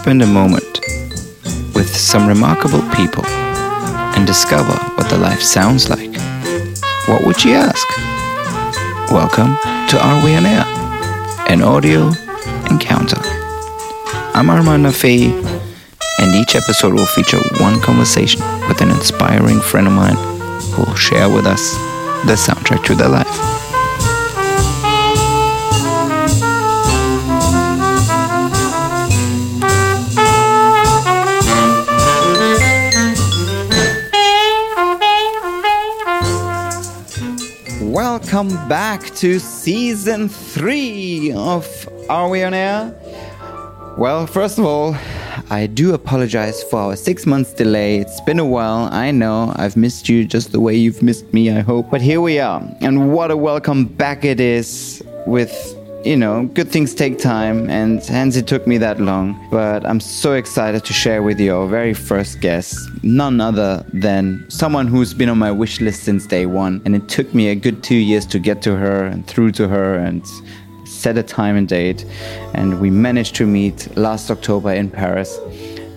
Spend a moment with some remarkable people and discover what the life sounds like, what would you ask? Welcome to Are We On Air? An audio encounter. I'm Armand Nafei, and each episode will feature one conversation with an inspiring friend of mine who will share with us the soundtrack to their life. Welcome back to season three of Are We On Air? Well, first of all, I do apologize for our six months delay. It's been a while. I know I've missed you just the way you've missed me, I hope. But here we are. And what a welcome back it is with you know, good things take time, and hence it took me that long. But I'm so excited to share with you our very first guest, none other than someone who's been on my wish list since day one. And it took me a good two years to get to her and through to her and set a time and date. And we managed to meet last October in Paris.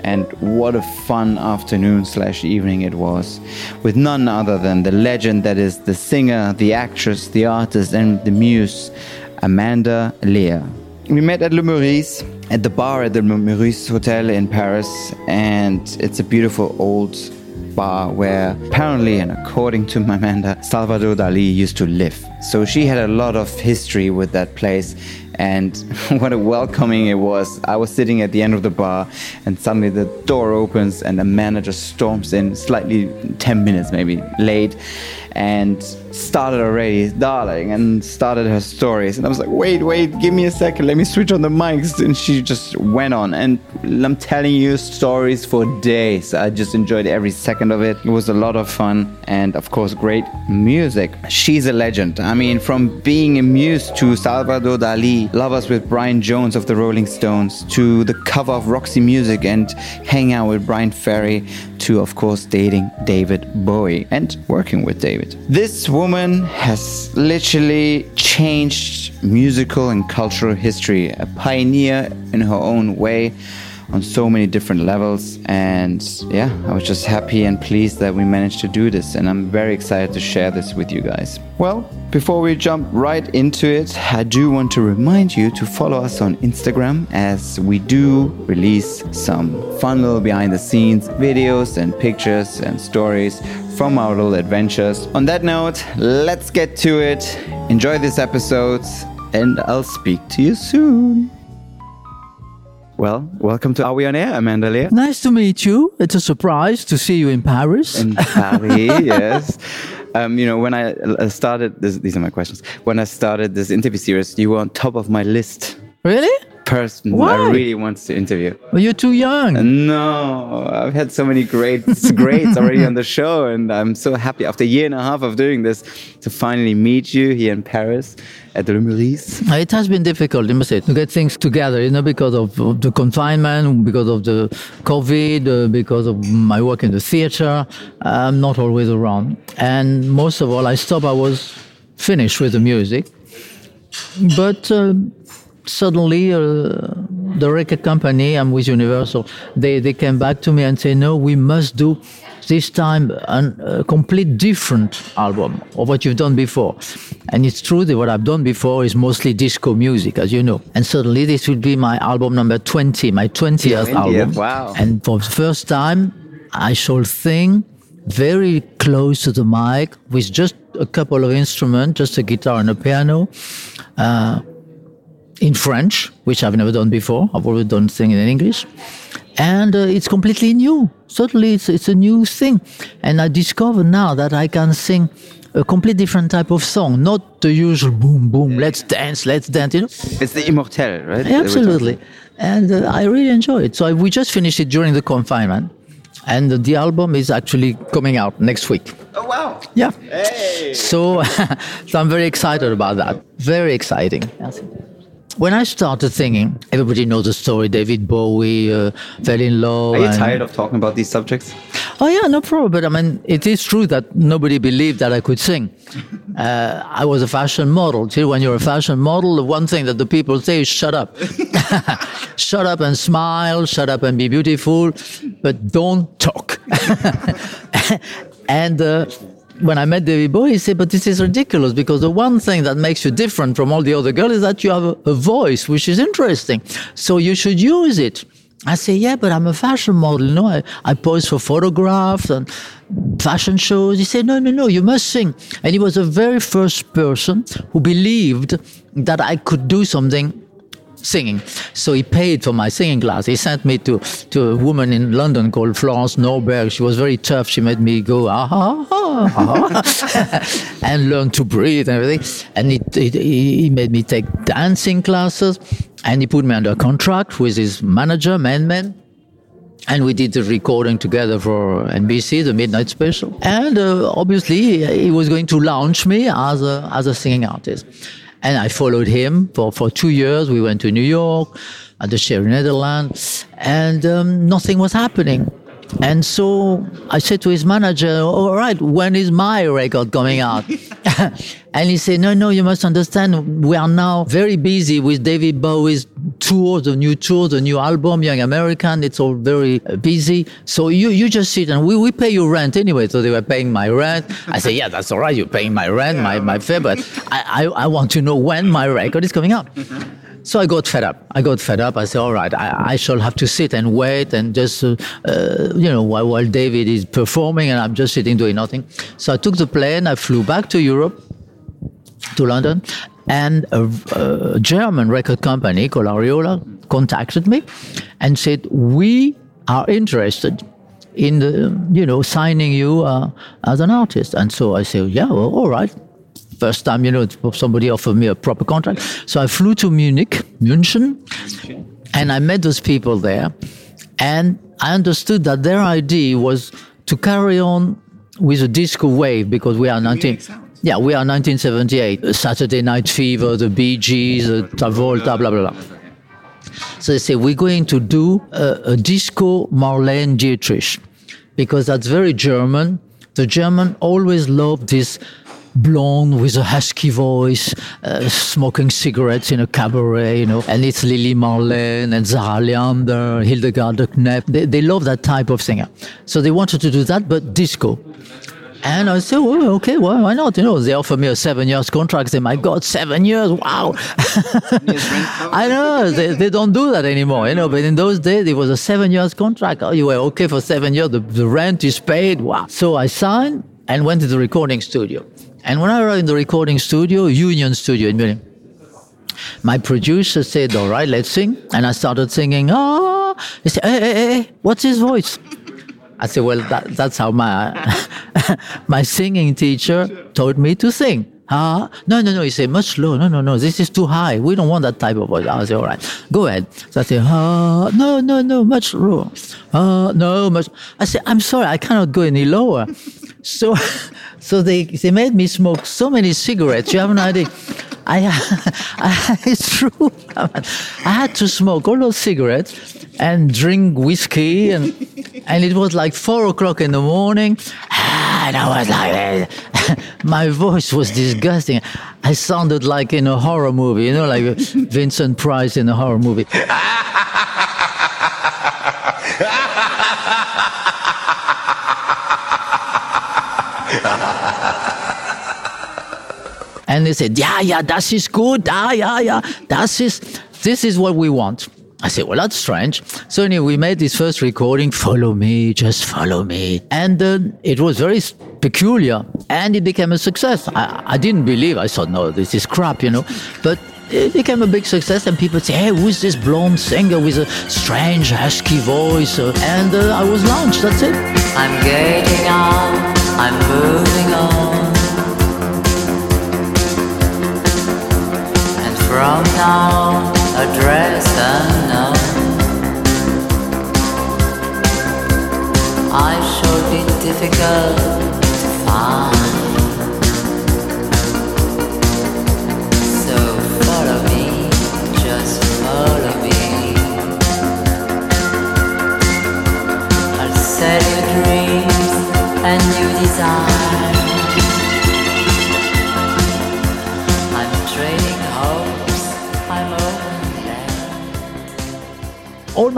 And what a fun afternoon slash evening it was, with none other than the legend that is the singer, the actress, the artist, and the muse Amanda Lear. We met at Le Meurice, at the bar at the Le Meurice Hotel in Paris, and it's a beautiful old bar where apparently and according to Amanda, Salvador Dali used to live. So she had a lot of history with that place and what a welcoming it was. I was sitting at the end of the bar, and suddenly the door opens, and Amanda storms in, slightly 10 minutes maybe late, and started already, darling, and started her stories. And I was like, wait, wait, give me a second, let me switch on the mics. And she just went on. And I'm telling you stories for days. I just enjoyed every second of it. It was a lot of fun, and of course, great music. She's a legend. I mean, from being a muse to Salvador Dali lovers with Brian Jones of the Rolling Stones, to the cover of Roxy Music and hang out with Bryan Ferry, to, of course, dating David Bowie and working with David. This woman has literally changed musical and cultural history, a pioneer in her own way on so many different levels. And yeah, I was just happy and pleased that we managed to do this. And I'm very excited to share this with you guys. Well, before we jump right into it, I do want to remind you to follow us on Instagram as we do release some fun little behind the scenes videos and pictures and stories from our little adventures. On that note, let's get to it. Enjoy this episode, and I'll speak to you soon. Well, welcome to Are We On Air, Amanda Lear. Nice to meet you. It's a surprise to see you in Paris. In Paris, yes. Um, you know, when I uh, started, this, these are my questions. When I started this interview series, you were on top of my list. Really? Person Why? I really want to interview. Well, you're too young. No, I've had so many great greats already on the show, and I'm so happy after a year and a half of doing this to finally meet you here in Paris at the Meurice. It has been difficult, you must say, to get things together, you know, because of, of the confinement, because of the COVID, uh, because of my work in the theater. I'm not always around. And most of all, I stopped, I was finished with the music. But uh, suddenly, uh, the record company, I'm with Universal, they, they came back to me and say, no, we must do this time an, a complete different album of what you've done before. And it's true that what I've done before is mostly disco music, as you know. And suddenly this will be my album number 20, my 20th 20th, album. wow. And for the first time, I shall sing very close to the mic with just a couple of instruments, just a guitar and a piano. Uh, in French, which I've never done before. I've always done things in English. And uh, it's completely new. Certainly, it's, it's a new thing. And I discover now that I can sing a completely different type of song, not the usual boom, boom, let's dance, let's dance, you know? It's the Immortel, right? Absolutely. And uh, I really enjoy it. So I, we just finished it during the confinement. And uh, the album is actually coming out next week. Oh, wow. Yeah. Hey. So, so I'm very excited about that. Very exciting. Yes. When I started singing, everybody knows the story. David Bowie uh, fell in love. Are you and- tired of talking about these subjects? Oh yeah, no problem. But I mean, it is true that nobody believed that I could sing. Uh, I was a fashion model. See, when you're a fashion model, the one thing that the people say is "shut up, shut up and smile, shut up and be beautiful, but don't talk." and uh, when I met David Bowie, he said, "But this is ridiculous because the one thing that makes you different from all the other girls is that you have a, a voice, which is interesting. So you should use it." I say, yeah, but I'm a fashion model. Know, I, I pose for photographs and fashion shows. He said, no, no, no, you must sing. And he was the very first person who believed that I could do something singing. So he paid for my singing class. He sent me to, to a woman in London called Florence Norberg. She was very tough. She made me go, ah, ah, ah, and learn to breathe and everything. And he, he, he made me take dancing classes and he put me under contract with his manager, MainMan. And we did the recording together for NBC, the Midnight Special. And uh, obviously, he was going to launch me as a, as a singing artist. And I followed him for, for two years. We went to New York, and the Sherry Netherlands, and um, nothing was happening. And so I said to his manager, All right, when is my record coming out? and he said, No, no, you must understand, we are now very busy with David Bowie's tour, the new tour, the new album, Young American. It's all very uh, busy. So you, you just sit and we, we pay you rent anyway. So they were paying my rent. I said, Yeah, that's all right. You're paying my rent, my, my fare, but I, I, I want to know when my record is coming out. So I got fed up. I got fed up. I said, all right, I, I shall have to sit and wait and just, uh, uh, you know, while, while David is performing and I'm just sitting doing nothing. So I took the plane. I flew back to Europe, to London, and a, a German record company called Ariola contacted me and said, we are interested in the, you know, signing you uh, as an artist. And so I said, yeah, well, all right first time, you know, somebody offered me a proper contract. So I flew to Munich, München, and I met those people there. And I understood that their idea was to carry on with a disco wave because we are 19. Yeah, we are 1978. Saturday Night Fever, the Bee Gees, uh, Travolta, blah, blah, blah. So they say, we're going to do a, a disco Marlene Dietrich because that's very German. The German always loved this blonde with a husky voice, uh, smoking cigarettes in a cabaret, you know, and it's Lily Marlene and Zara Leander, Hildegard de. They, they love that type of singer. So they wanted to do that, but disco. And I said, well, okay, well, why not? You know, they offered me a seven years contract. They, my God, seven years, wow. I know, they, they don't do that anymore, you know, but in those days, it was a seven years contract. Oh, you were okay for seven years, the, the rent is paid, wow. So I signed and went to the recording studio. And when I arrived in the recording studio, Union Studio in Munich, my producer said, all right, let's sing. And I started singing, ah. He said, hey, hey, hey, what's his voice? I said, well, that, that's how my, my singing teacher taught me to sing. Ah, no, no, no. He said, much lower. No, no, no. This is too high. We don't want that type of voice. I said, all right, go ahead. So I said, ah, no, no, no, much lower. Ah, no, much. I said, I'm sorry, I cannot go any lower. So, so they, they made me smoke so many cigarettes. You have an idea. I, I, it's true. I had to smoke all those cigarettes and drink whiskey, and and it was like four o'clock in the morning, and I was like, my voice was disgusting. I sounded like in a horror movie, you know, like Vincent Price in a horror movie. And they said, yeah, yeah, that is good. Ah, yeah, yeah, that is, this is what we want. I said, well, that's strange. So anyway, we made this first recording, follow me, just follow me. And uh, it was very peculiar and it became a success. I, I didn't believe, I thought, no, this is crap, you know. But it became a big success and people say, hey, who's this blonde singer with a strange husky voice? Uh, and uh, I was launched, that's it. I'm getting on, I'm moving on. From now, address unknown. I should be difficult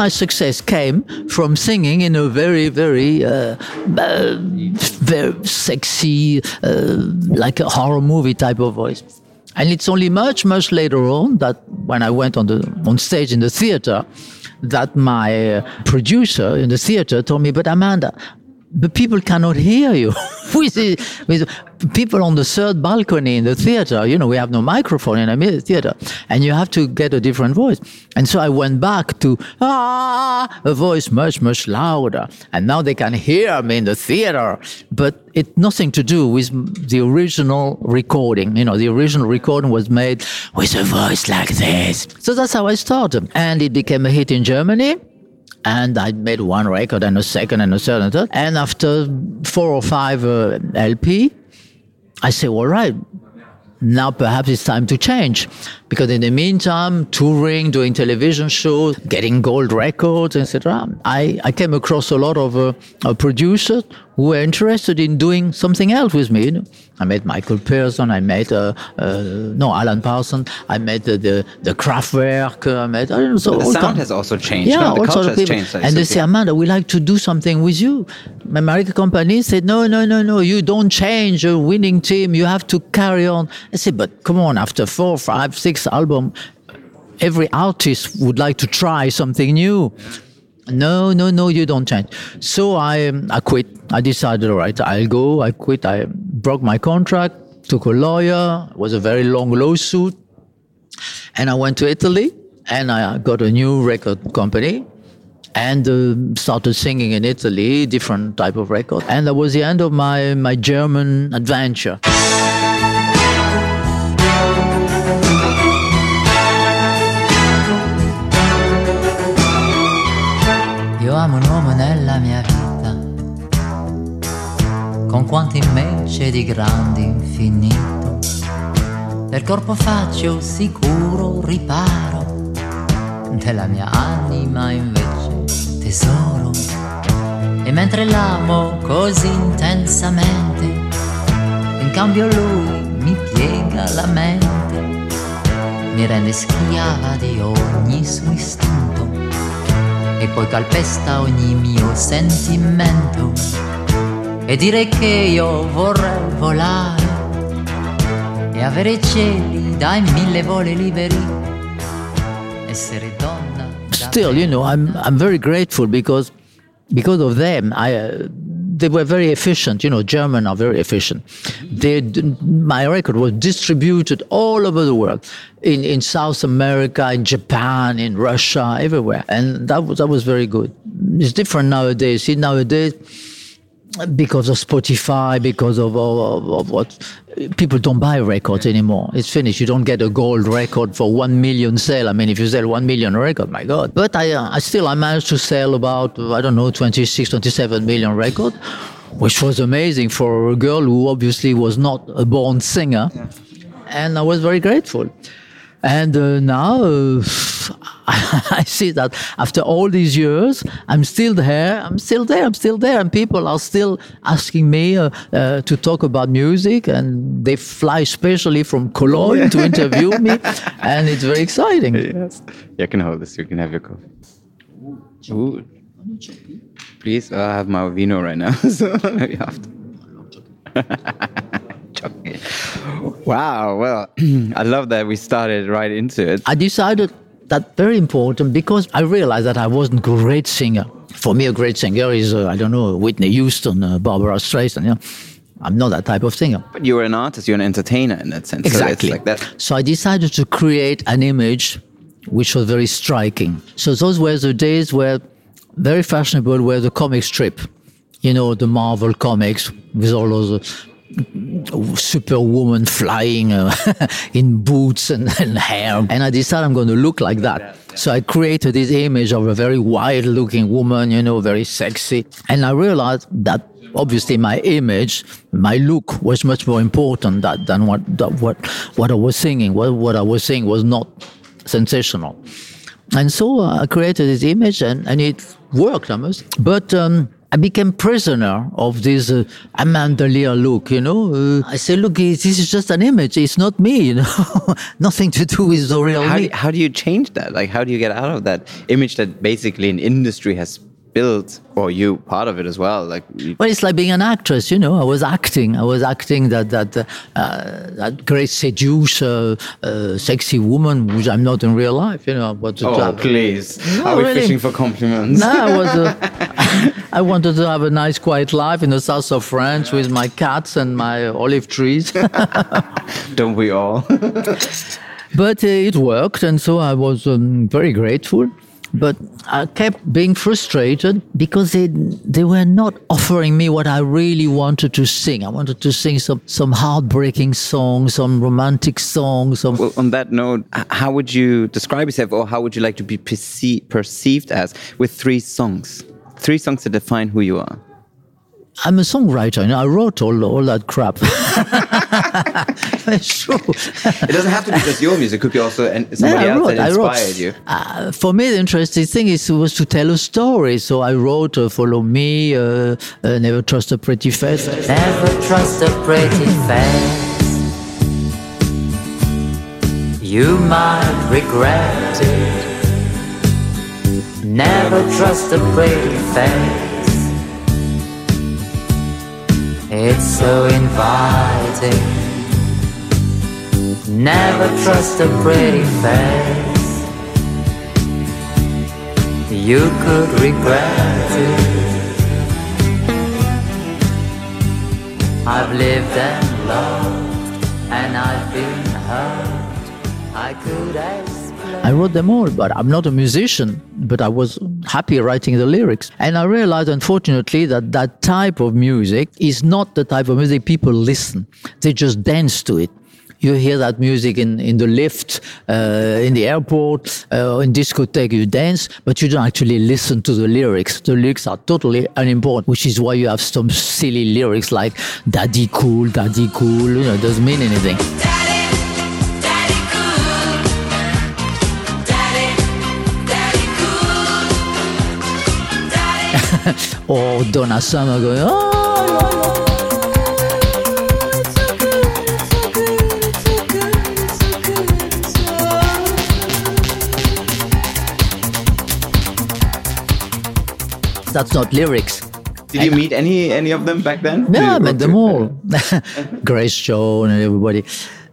my success came from singing in a very, very, uh, uh, very sexy, uh, like a horror movie type of voice. And it's only much, much later on that when I went on the on stage in the theater, that my producer in the theater told me, "But Amanda." The people cannot hear you. with, the- with people on the third balcony in the theater, you know, we have no microphone in the theater, and you have to get a different voice. And so I went back to ah, a voice much much louder, and now they can hear me in the theater. But it nothing to do with the original recording. You know, the original recording was made with a voice like this. So that's how I started, and it became a hit in Germany. And I made one record and a second and a third and a third. And after four or five uh, LP, I say, all right, now perhaps it's time to change. Because in the meantime, touring, doing television shows, getting gold records, etc., I, I came across a lot of uh, producers who were interested in doing something else with me. I met Michael Pearson, I met, uh, uh, no, Alan Parsons, I met the, the, the Kraftwerk, I met, I don't know, so The sound kind- has also changed. yeah, no? the culture has changed. and they say, Amanda, we like to do something with you. My American company said, no, no, no, no, you don't change a winning team. You have to carry on. I said, but come on, after four, five, six albums, every artist would like to try something new. No, no, no, you don't change. So I, I quit. I decided, all right, I'll go. I quit. I broke my contract, took a lawyer. It was a very long lawsuit. And I went to Italy and I got a new record company and uh, started singing in Italy, different type of record. And that was the end of my, my German adventure. Io amo un uomo nella mia vita, con quanto invece di grande infinito. Del corpo faccio sicuro riparo, della mia anima invece tesoro. E mentre l'amo così intensamente, in cambio lui mi piega la mente, mi rende schiava di ogni suo istinto e poi calpesta ogni mio sentimento. E dire che io vorrei volare e avere cieli dai mille voli liberi. Essere donna Still, you know, I'm, I'm very grateful because, because of them, I, uh, they were very efficient. You know, German are very efficient. They, my record was distributed all over the world, in, in South America, in Japan, in Russia, everywhere, and that was that was very good. It's different nowadays. See, nowadays because of Spotify, because of, of, of what people don't buy records anymore. It's finished. You don't get a gold record for one million sale. I mean, if you sell one million record, my God. But I, uh, I still, I managed to sell about, I don't know, 26, 27 million record, which was amazing for a girl who obviously was not a born singer. And I was very grateful. And uh, now uh, I see that after all these years, I'm still there. I'm still there. I'm still there, and people are still asking me uh, uh, to talk about music, and they fly specially from Cologne to interview me, and it's very exciting. Yes. You can hold this. You can have your coffee. Ooh. Please, uh, I have my vino right now, so maybe after. Wow. Well, I love that we started right into it. I decided that very important because I realized that I wasn't a great singer. For me, a great singer is uh, I don't know Whitney Houston, uh, Barbra Streisand. You know? I'm not that type of singer. But you're an artist. You're an entertainer in that sense. Exactly. So like that. So I decided to create an image which was very striking. So those were the days where very fashionable were the comic strip. You know, the Marvel comics with all those superwoman flying uh, in boots and, and hair. And I decided I'm going to look like that. So I created this image of a very wild looking woman, you know, very sexy. And I realized that obviously my image, my look was much more important that, than what, that, what, what I was singing. What, what I was saying was not sensational. And so uh, I created this image and, and it worked almost. But um, I became prisoner of this uh, Amanda Lear look, you know. Uh, I said, look, this is just an image. It's not me, you know. Nothing to do with the real How me. do, how do you change that? Like, how do you get out of that image that basically an industry has built, or you part of it as well? Like, Well, it's like being an actress, you know. I was acting. I was acting that that uh, that great seducer, uh, sexy woman, which I'm not in real life, you know. But oh, please, No, are we really. fishing for compliments? No, I was. Uh, I wanted to have a nice, quiet life in the south of France with my cats and my olive trees. Don't we all? but uh, it worked, and so I was um, very grateful. But I kept being frustrated because they they were not offering me what I really wanted to sing. I wanted to sing some some heartbreaking songs, some romantic songs, some well, on that note, how would you describe yourself, or how would you like to be perce- perceived as with three songs? Three songs that define who you are. I'm a songwriter, and I wrote all all that crap. it's true. It doesn't have to be just your music; it could be also an- somebody I else that I wrote. inspired you. Uh, for me, the interesting thing is was to tell a story. So I wrote uh, "Follow Me," uh, uh, "Never Trust a Pretty Face." Never trust a pretty face. You might regret it. Never trust a pretty face. It's so inviting. Never trust a pretty face. You could regret it. I've lived and loved, and I've been hurt. I could explain. I wrote them all, but I'm not a musician. But I was happy writing the lyrics, and I realized, unfortunately, that that type of music is not the type of music people listen. They just dance to it. You hear that music in, in the lift, uh, in the airport, uh, in discotheque, you dance, but you don't actually listen to the lyrics. The lyrics are totally unimportant, which is why you have some silly lyrics like "Daddy cool, Daddy cool." You know, it doesn't mean anything. Daddy, daddy cool. Daddy, daddy Or Donna Summer going, "Oh." That's not lyrics. Did you meet any any of them back then? Did Yeah, I met them together? all. Grace Jones and everybody.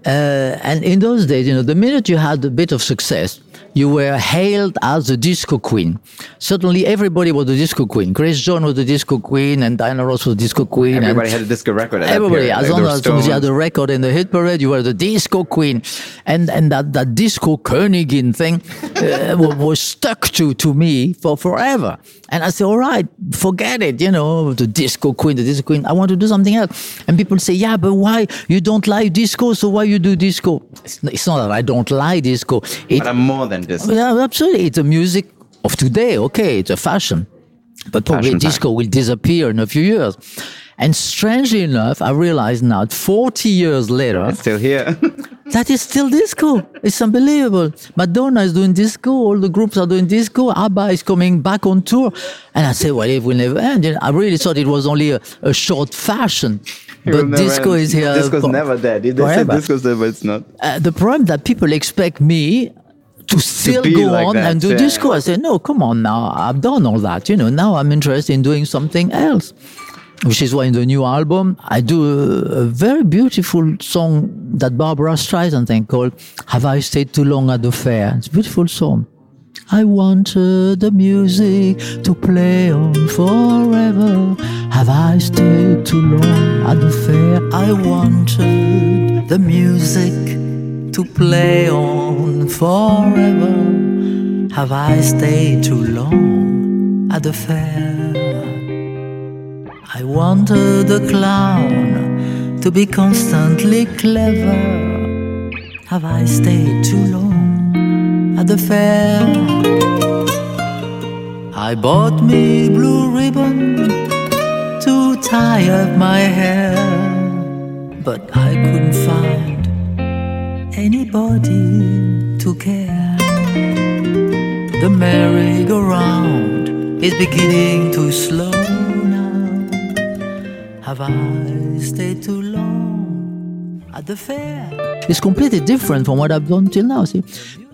Uh, and in those days, you know, the minute you had a bit of success, you were hailed as the disco queen. Suddenly, everybody was the disco queen. Grace Jones was the disco queen, and Diana Ross was the disco queen. and Everybody had a disco record. At Everybody, period, as like long as you had a record in the hit parade, you were the disco queen, and and that, that disco Königin thing uh, was stuck to to me for forever. And I said, all right, forget it, you know, the disco queen, the disco queen. I want to do something else. And people say, yeah, but why you don't like disco? So why you do disco? It's, it's not that I don't like disco. It, But I'm more than this. yeah, absolutely. It's a music of today. Okay, it's a fashion. But probably Fashion time. disco will disappear in a few years. And strangely enough, I realize now, 40 years later, It's still here. that is still disco. It's unbelievable. Madonna is doing disco. All the groups are doing disco. ABBA is coming back on tour. And I said, well, it will never end. Know, I really thought it was only a, a short fashion. But disco end. is here. Disco's for- never dead. They said disco's dead, but it's not. Uh, the problem that people expect me to still be go like on that, and do yeah. disco. I say, no, come on now. I've done all that. You know, now I'm interested in doing something else. Which is why in the new album, I do a, a very beautiful song that Barbra Streisand thing called Have I Stayed Too Long at the Fair? It's a beautiful song. I wanted the music to play on forever. Have I stayed too long at the fair? I wanted the music to play on forever. Have I stayed too long at the fair? I wanted the clown to be constantly clever. Have I stayed too long at the fair? I bought me blue ribbon to tie up my hair, but I couldn't find anybody to care. The merry-go-round is beginning to slowly Have I stayed too long at the fair? It's completely different from what I've done till now, see?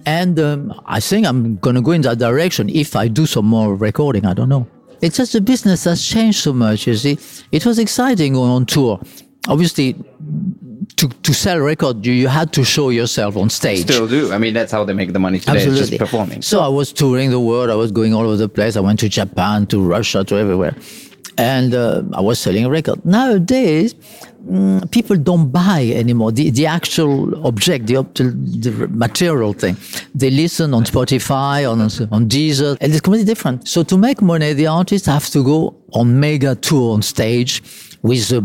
And um, I think I'm to go in that direction if I do some more recording. I don't know. It's just the business has changed so much, you see. It was exciting going on tour. Obviously, to, to sell record, you, you had to show yourself on stage. Still do. I mean, that's how they make the money today. It's just performing. So I was touring the world. I was going all over the place. I went to Japan, to Russia, to everywhere. And uh, I was selling a record. Nowadays, mm, people don't buy anymore the, the actual object, the, ob- the material thing. They listen on Spotify, on, on Deezer, and it's completely different. So to make money, the artists have to go on mega tour on stage with a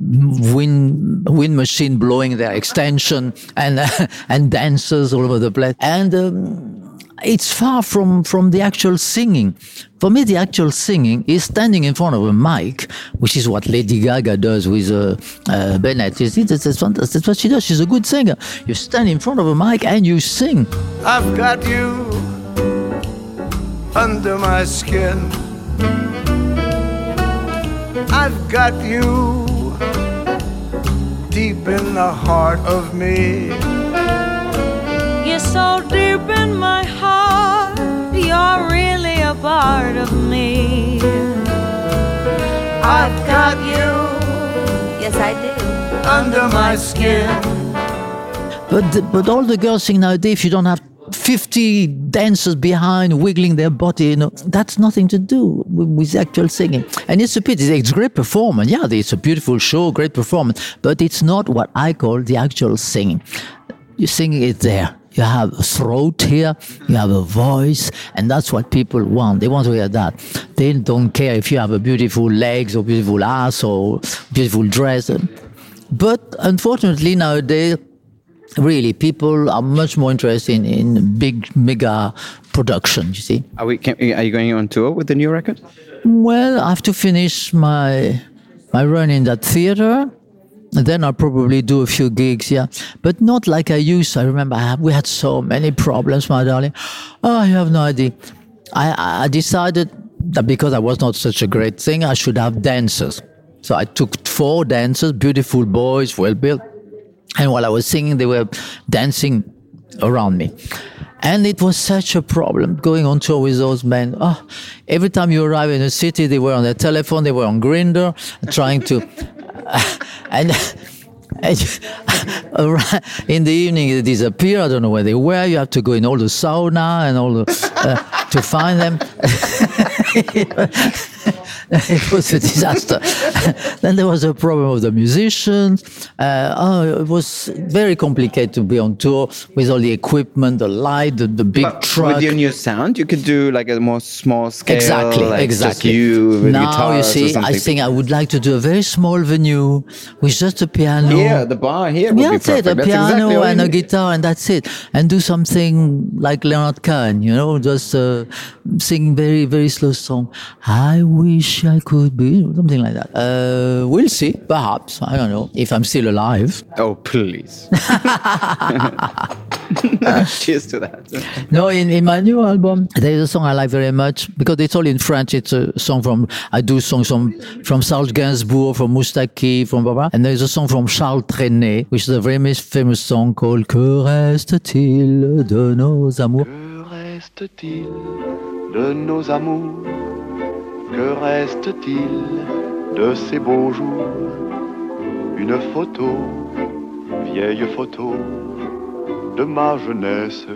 wind wind machine blowing their extension and and dancers all over the place. And um, it's far from from the actual singing. For me, the actual singing is standing in front of a mic, which is what Lady Gaga does with uh, uh, Bennett. You see, that's, that's, that's what she does. She's a good singer. You stand in front of a mic and you sing. I've got you under my skin. I've got you deep in the heart of me. You're so deep in my heart. You're really a part of me. I've got you Yes, I do. under my skin. But but all the girls sing nowadays. If you don't have 50 dancers behind wiggling their body, you know, that's nothing to do with, actual singing. And it's a pity. It's a great performance. Yeah, it's a beautiful show, great performance. But it's not what I call the actual singing. You singing it there. You have a throat here, you have a voice, and that's what people want. They want to hear that. They don't care if you have a beautiful legs or beautiful ass or beautiful dress. But unfortunately nowadays, really people are much more interested in, in big mega production you see Are we? Can, are you going on tour with the new record? well i have to finish my my run in that theater and then I'll probably do a few gigs, yeah, but not like I used. to. I remember I had, we had so many problems, my darling. Oh, you have no idea. I, I decided that because I was not such a great thing, I should have dancers. So I took four dancers, beautiful boys, well built, and while I was singing, they were dancing around me. And it was such a problem going on tour with those men. Oh, every time you arrive in a city, they were on their telephone, they were on Grindr, trying to. and. and in the evening, they disappear. I don't know where they were. You have to go in all the sauna and all the uh, to find them. it was a disaster. then there was a problem with the musicians. Uh, oh, it was very complicated to be on tour with all the equipment, the light, the, the big But truck. With your new sound, you could do like a more small scale. Exactly, like exactly. you now you see, I think I would like to do a very small venue with just a piano. Here, the bar here would yeah, that's it, a. That's piano exactly and a guitar, and that's it. And do something like Leonard Cohen, you know, just uh, sing very, very slow song. I wish I could be, something like that. Uh, we'll see, perhaps. I don't know if I'm still alive. Oh, please. Cheers to that. No, in, in my new album, there's a song I like very much because it's all in French. It's a song from, I do songs from, from Serge Gainsbourg, from Moustaki, from blah, blah. And there's a song from Charles Trenet, which is a very mis- famous song called Que reste-t-il de nos amours? Que reste-t-il de nos amours Que reste-t-il de ces beaux jours Une photo, vieille photo de ma jeunesse.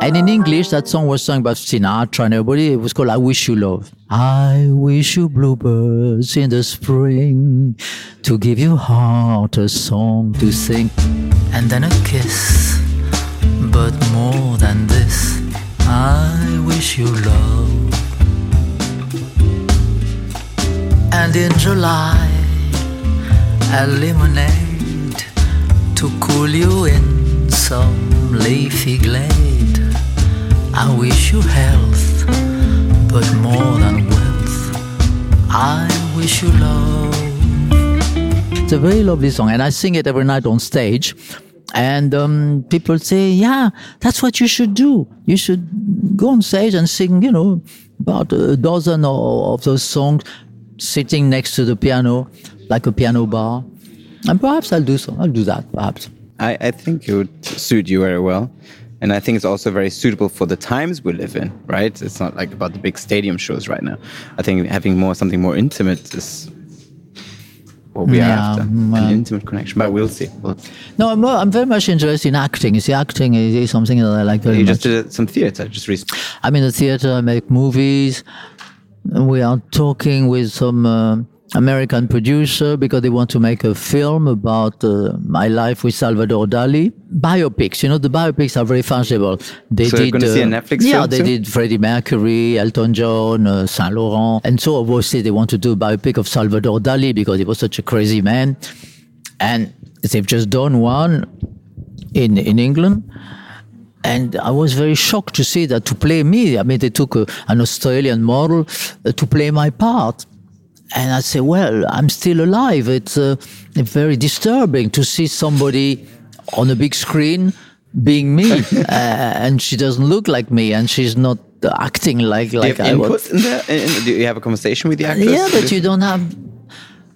And in English, that song was sung by Sinatra and everybody. It was called I Wish You Love. I wish you bluebirds in the spring to give your heart a song to sing. And then a kiss. But more than this, I wish you love. And in July, a lemonade to cool you in some leafy glade. I wish you health, but more than wealth. I wish you love. It's a very lovely song, and I sing it every night on stage. And um, people say, "Yeah, that's what you should do. You should go on stage and sing, you know, about a dozen of, of those songs." sitting next to the piano, like a piano bar. And perhaps I'll do so. I'll do that, perhaps. I, I think it would suit you very well. And I think it's also very suitable for the times we live in, right? It's not like about the big stadium shows right now. I think having more something more intimate is what we are Yeah, after. well- An intimate connection. But we'll see. We'll, No, I'm, I'm very much interested in acting. You see, acting is, is something that I like very you much. just did some theater just recently. I'm in the theater, I make movies. We are talking with some uh, American producer because they want to make a film about uh, my life with Salvador Dali. Biopics, you know, the biopics are very fashionable. They So you're gonna see a Netflix Yeah, film they soon? did Freddie Mercury, Elton John, uh, Saint Laurent, and so obviously they want to do a biopic of Salvador Dali because he was such a crazy man. And they've just done one in in England. And I was very shocked to see that to play me, I mean, they took a, an Australian model uh, to play my part. And I say, well, I'm still alive. It's uh, very disturbing to see somebody on a big screen being me. uh, and she doesn't look like me and she's not uh, acting like, like I was. in there? In, do you have a conversation with the actors? Yeah, but you don't have.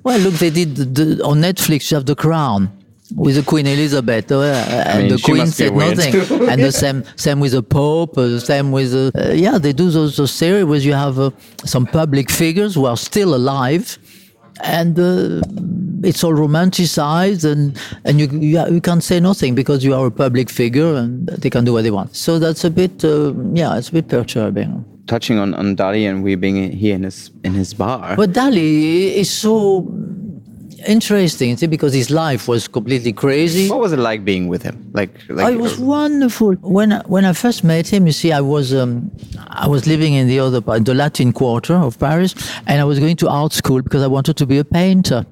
Well, look, they did the, on Netflix. You have The Crown with the Queen Elizabeth, uh, and mean, the Queen said nothing. and the same, same with the Pope. Uh, same with uh, uh, yeah, they do those, those series where you have uh, some public figures who are still alive, and uh, it's all romanticized, and and you, you you can't say nothing because you are a public figure, and they can do what they want. So that's a bit uh, yeah, it's a bit perturbing. Touching on, on Dali and we being here in his in his bar. But Dali is so interesting see, because his life was completely crazy. What was it like being with him? Like, like Oh, it was wonderful. When I, when I first met him, you see, I was um, I was living in the other part, the Latin Quarter of Paris, and I was going to art school because I wanted to be a painter,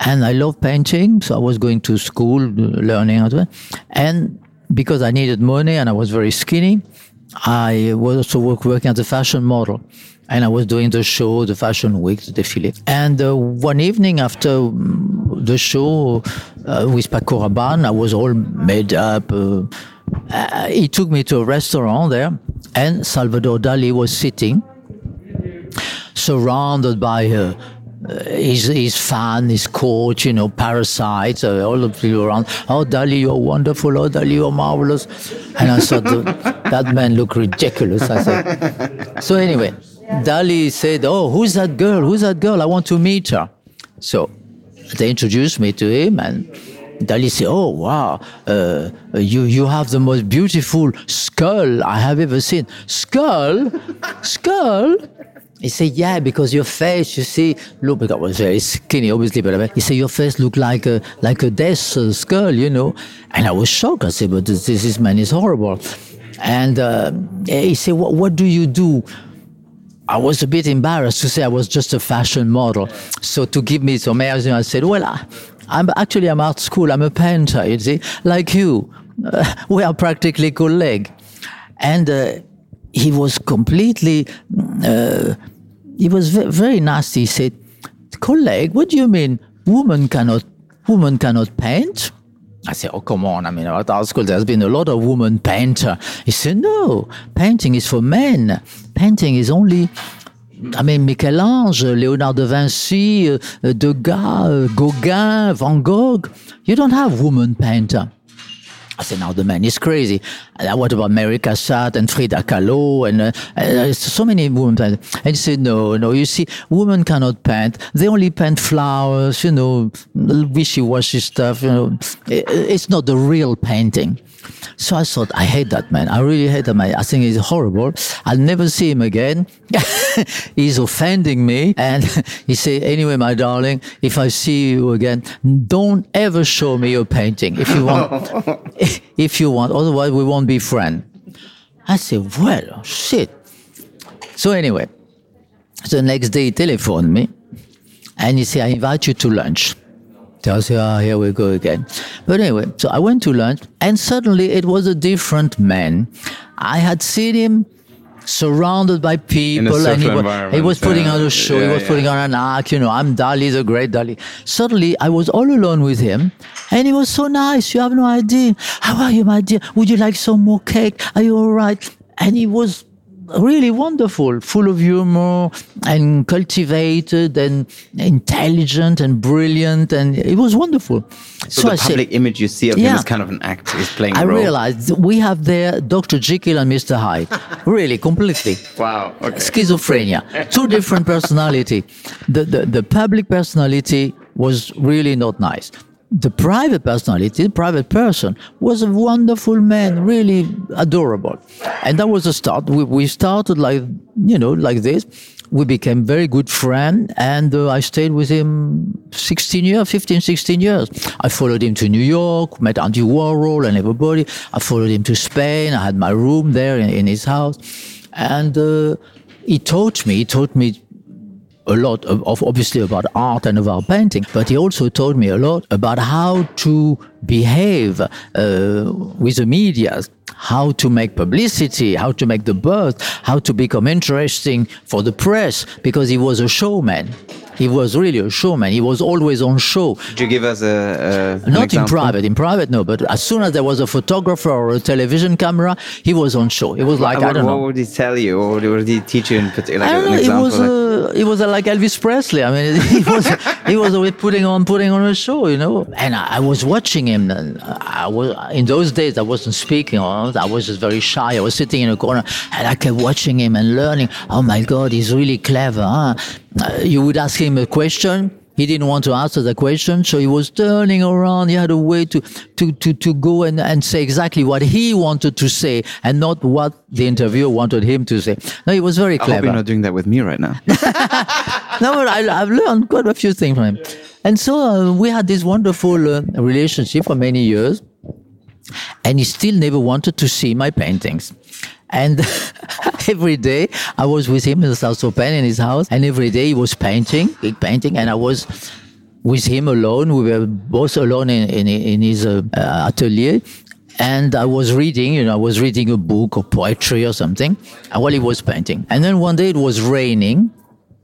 and I love painting, so I was going to school, learning how to, and because I needed money and I was very skinny, I was also work, working as a fashion model. And I was doing the show, the fashion week, the défilé. And uh, one evening after mm, the show uh, with Paco Rabanne, I was all made up. Uh, uh, he took me to a restaurant there, and Salvador Dali was sitting, surrounded by uh, uh, his, his fan, his coach, you know, parasites, all the people around. Oh, Dali, you're wonderful. Oh, Dali, you're marvelous. And I thought, that man looked ridiculous. I said. So anyway, Dali said, oh, who's that girl? Who's that girl? I want to meet her. So they introduced me to him and Dali said, "Oh wow, uh, you you have the most beautiful skull I have ever seen. Skull, skull." He said, "Yeah, because your face, you see, look. Because I was very skinny, obviously, but I mean, he said your face looked like a like a death uh, skull, you know." And I was shocked. I said, "But this, this man is horrible." And uh, he said, "What what do you do?" I was a bit embarrassed to say I was just a fashion model. So to give me some airs, I said, well, I, I'm actually I'm art school. I'm a painter, you see, like you. Uh, we are practically colleagues. And uh, he was completely, uh, he was ve- very nasty. He said, colleague, what do you mean? Woman cannot, woman cannot paint? I said, oh, come on. I mean, at our school, there's been a lot of women painter. He said, no, painting is for men. Painting is only, I mean, Michel-Ange, Leonardo da Vinci, uh, uh, Degas, uh, Gauguin, Van Gogh. You don't have woman painter. I said, now the man is crazy. And what about Mary Cassatt and Frida Kahlo and uh, uh, so many women? And he said, no, no, you see, women cannot paint. They only paint flowers, you know, wishy-washy stuff, you know. I- It's not the real painting. So I thought, I hate that man. I really hate that man. I think he's horrible. I'll never see him again. he's offending me. And he said, anyway, my darling, if I see you again, don't ever show me your painting. If you want, if you want, otherwise we won't be friends. I said, well, shit. So anyway, the next day he telephoned me and he said, I invite you to lunch. I said, ah, here we go again. But anyway, so I went to lunch and suddenly it was a different man. I had seen him surrounded by people and he was, he was putting yeah. on a show, he was yeah. putting on an act, you know, I'm Dali, the great Dali. Suddenly I was all alone with him and he was so nice. You have no idea. How are you, my dear? Would you like some more cake? Are you all right? And he was really wonderful, full of humor and cultivated and intelligent and brilliant, and it was wonderful. So, the I said- public image you see of him Yeah. is kind of an actor. is playing I realized we have there Dr. Jekyll and Mr. Hyde. really, completely. Wow. Okay. Schizophrenia. Two different personality. The, the, the public personality was really not nice. The private personality, the private person, was a wonderful man, really adorable. And that was a start. We, we started like, you know, like this. We became very good friends, and uh, I stayed with him 16 years, 15, 16 years. I followed him to New York, met Andy Warhol and everybody. I followed him to Spain. I had my room there in, in his house. And uh, he taught me, he taught me a lot of, obviously about art and about painting, but he also taught me a lot about how to behave uh, with the media, how to make publicity, how to make the buzz, how to become interesting for the press, because he was a showman. He was really a showman. He was always on show. Could you give us a, a Not in private, in private, no. But as soon as there was a photographer or a television camera, he was on show. It was like what, I don't what know. would he tell you, or would he teach you in particular? Like I don't know. It was like- uh, it was uh, like Elvis Presley. I mean, he was he was always putting on putting on a show, you know. And I, I was watching him. And I was in those days. I wasn't speaking. I was just very shy. I was sitting in a corner, and I kept watching him and learning. Oh my God, he's really clever. Huh? Uh, you would ask him a question. He didn't want to answer the question, so he was turning around. He had a way to to to, to go and, and say exactly what he wanted to say and not what the interviewer wanted him to say. No, he was very clever. I hope you're not doing that with me right now. no, but I, I've learned quite a few things from him. And so uh, we had this wonderful uh, relationship for many years. And he still never wanted to see my paintings. And every day I was with him in the South Pen in his house. And every day he was painting, big painting. And I was with him alone. We were both alone in, in, in his uh, uh, atelier. And I was reading, you know, I was reading a book or poetry or something while he was painting. And then one day it was raining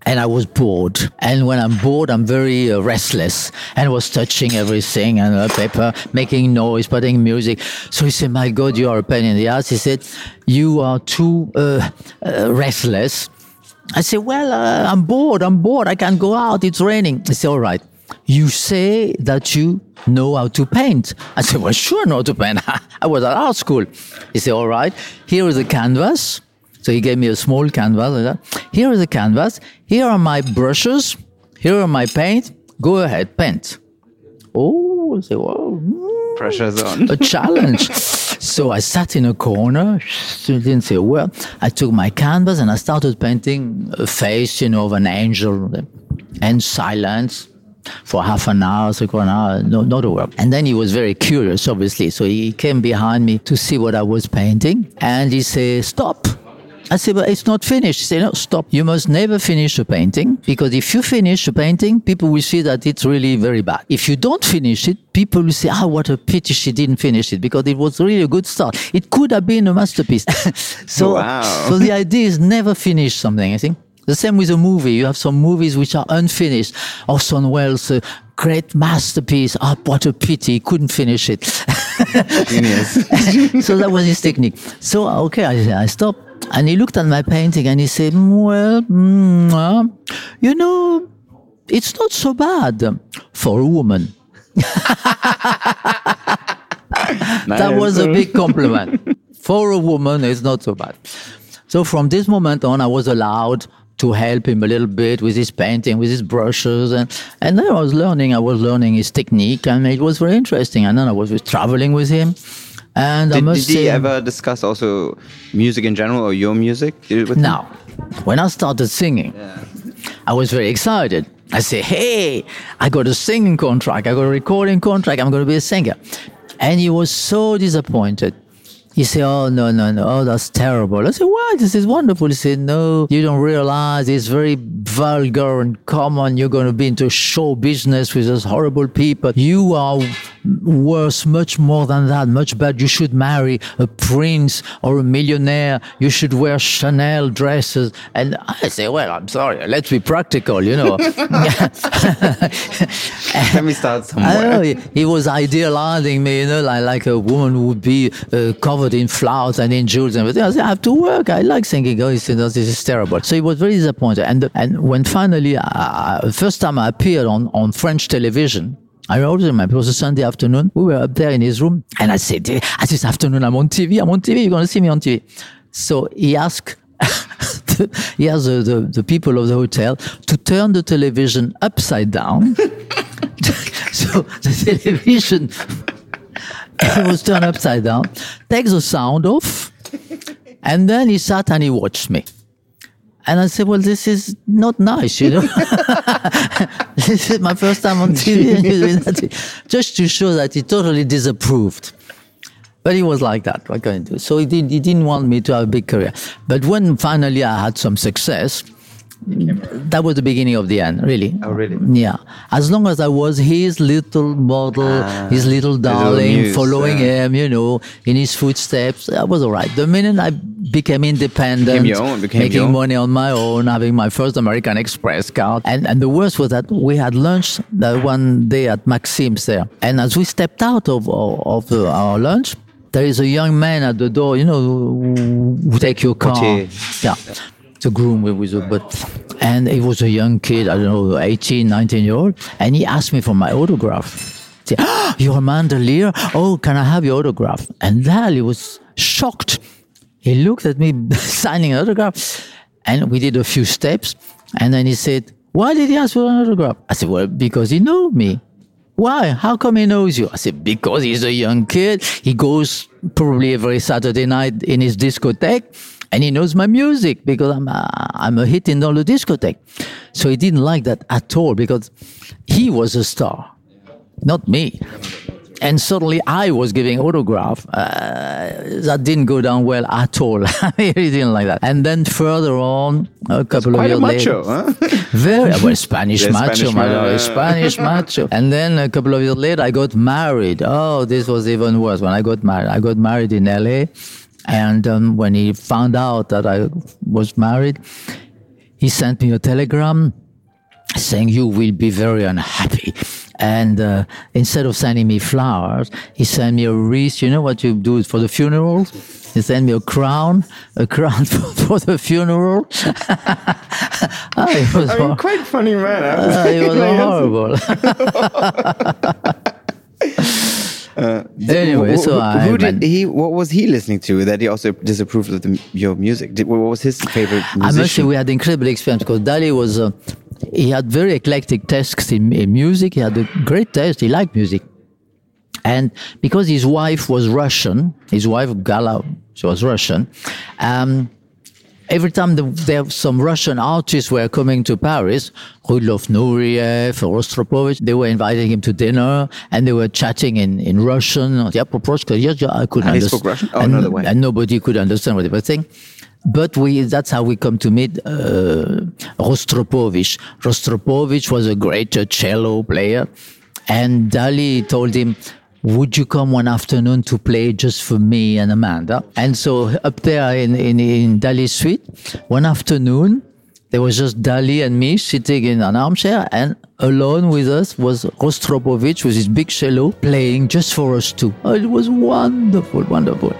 and I was bored. And when I'm bored, I'm very uh, restless and was touching everything and uh, paper, making noise, putting music. So he said, My God, you are a pain in the ass. He said, You are too uh, uh, restless. I said, Well, uh, I'm bored. I'm bored. I can't go out. It's raining. He said, All right. You say that you know how to paint. I said, Well, sure, know how to paint. I was at art school. He said, All right. Here is a canvas. So he gave me a small canvas. like that. Here is a canvas. Here are my brushes. Here are my paint. Go ahead, paint. Oh, I said, Wow. mm, Pressure's on. a challenge. so I sat in a corner, didn't say a word. I took my canvas and I started painting a face, you know, of an angel and silence for half an hour, quarter an hour, no, not a word. And then he was very curious, obviously. So he came behind me to see what I was painting and he said, stop. I said, but it's not finished. He said, no, stop. You must never finish a painting because if you finish a painting, people will see that it's really very bad. If you don't finish it, people will say, ah, what a pity she didn't finish it because it was really a good start. It could have been a masterpiece. so, Wow. so the idea is never finish something, I think. The same with a movie. You have some movies which are unfinished. Orson Welles, a great masterpiece. Ah, what a pity. He couldn't finish it. Genius. so that was his technique. So okay, I, I stopped, and he looked at my painting and he said, "Well, mm, uh, you know, it's not so bad for a woman." That was a big compliment. for a woman, it's not so bad. So from this moment on, I was allowed to help him a little bit with his painting, with his brushes, and and then I was learning. I was learning his technique, and it was very interesting. And then I was traveling with him, and I Did, must did say, he ever discuss also music in general or your music now, when I started singing, I was very excited. I said, hey, I got a singing contract, I got a recording contract, I'm going to be a singer. And he was so disappointed. He said, oh, no, no, no, oh, that's terrible. I said, what? This is wonderful. He said, no, you don't realize it's very vulgar and common. You're going to be into show business with those horrible people. You are worth much more than that, much better. You should marry a prince or a millionaire. You should wear Chanel dresses. And I say, well, I'm sorry. Let's be practical, you know. Let me start I somewhere. know he, was idealizing me, you know, like, like a woman would be uh, covered in flowers and in jewels and everything. I said, I have to work. I like singing. Oh, said, no, this is terrible. So he was very disappointed. And, and when finally, uh, first time I appeared on, on French television, I remember it was a Sunday afternoon. We were up there in his room, and I said, "Ah, "This afternoon, I'm on TV. I'm on TV. You're going to see me on TV." So he asked, he asked the, the, the people of the hotel to turn the television upside down. so the television was turned upside down. Takes the sound off, and then he sat and he watched me. And I said, well, this is not nice, you know. this is my first time on TV. and he's doing that. Just to show that he totally disapproved. But he was like that. What can I do? So he, did, he didn't want me to have a big career. But when finally I had some success, that was the beginning of the end, really. Oh, really? Yeah. As long as I was his little model, ah, his little darling, muse, following yeah. him, you know, in his footsteps, I was all right. The minute I became independent, Became own, became making money on my own, having my first American Express card. And, and the worst was that we had lunch that one day at Maxim's there. And as we stepped out of, of, of the, our lunch, there is a young man at the door, you know, who, who take your car. Yeah. The groom with, a but and he was a young kid, I don't know, 18, 19 year old, and he asked me for my autograph. He said, "Ah, You're? Oh, can I have your autograph? And Dali was shocked. He looked at me signing an autograph, and we did a few steps, and then he said, Why did he ask for an autograph? I said, Well, because he knew me. Why? How come he knows you? I said, because he's a young kid. He goes probably every Saturday night in his discotheque and he knows my music because I'm a, I'm a hit in all the discotheque. So he didn't like that at all because he was a star, not me. And suddenly I was giving autograph. Uh, that didn't go down well at all. he didn't like that. And then further on, a couple of years macho, later, huh? very well Spanish Yeah, macho, Spanish my lord, Spanish macho. And then a couple of years later, I got married. Oh, this was even worse. When I got married, I got married in LA, and um, when he found out that I was married, he sent me a telegram saying you will be very unhappy. And uh, instead of sending me flowers, he sent me a wreath. You know what you do for the funeral? He sent me a crown, a crown for, for the funeral. It was I mean, quite funny man. Ah, it was horrible. Anyway, Who- so who, who did he? What was he listening to that he also disapproved of the, your music? Did, what was his favorite music? I must say we had incredible experience because Dali was uh, he had very eclectic tastes in, in music. He had a great taste. He liked music, and because his wife was Russian, his wife Gala, she was Russian. Um, every time the, there some Russian artists were coming to Paris, Rudolf Nureyev, Rostropovich, they were inviting him to dinner and they were chatting in, in Russian. Yeah, Poproshka, yes, I couldn't understand. spoke Russian? Oh, and, no, way. and nobody could understand what they were saying. But we, that's how we come to meet uh, Rostropovich. Rostropovich was a great uh, cello player. And Dali told him, would you come one afternoon to play just for me and Amanda? And so up there in, in, in Dali's suite, one afternoon, there was just Dali and me sitting in an armchair, and alone with us was Rostropovich with his big cello playing just for us two. Oh, it was wonderful, wonderful.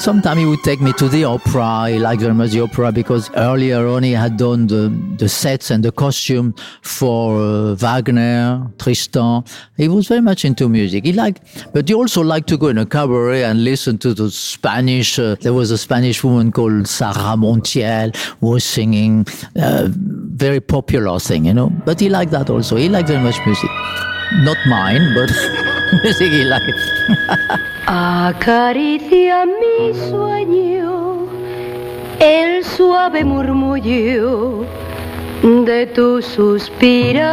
And sometimes he would take me to the opera. He liked very much the opera because earlier on he had done the, the sets and the costume for uh, Wagner, Tristan. He was very much into music. He liked, but he also liked to go in a cabaret and listen to the Spanish. Uh, there was a Spanish woman called Sara Montiel who was singing uh, very popular thing, you know. But he liked that also. He liked very much music. Not mine, but. Acaricia mi sueño, el suave murmullo de tu suspirar.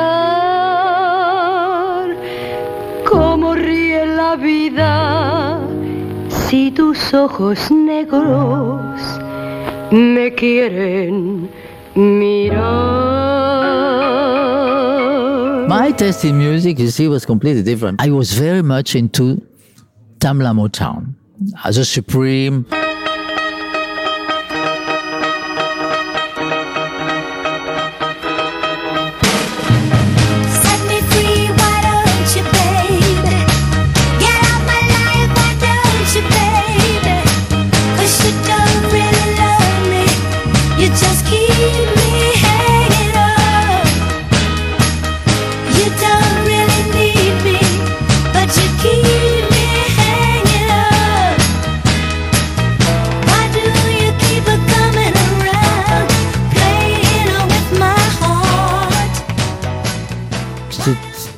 Cómo ríe la vida si tus ojos negros me quieren mirar. My taste in music, you see, was completely different. I was very much into Tamla Motown as a supreme.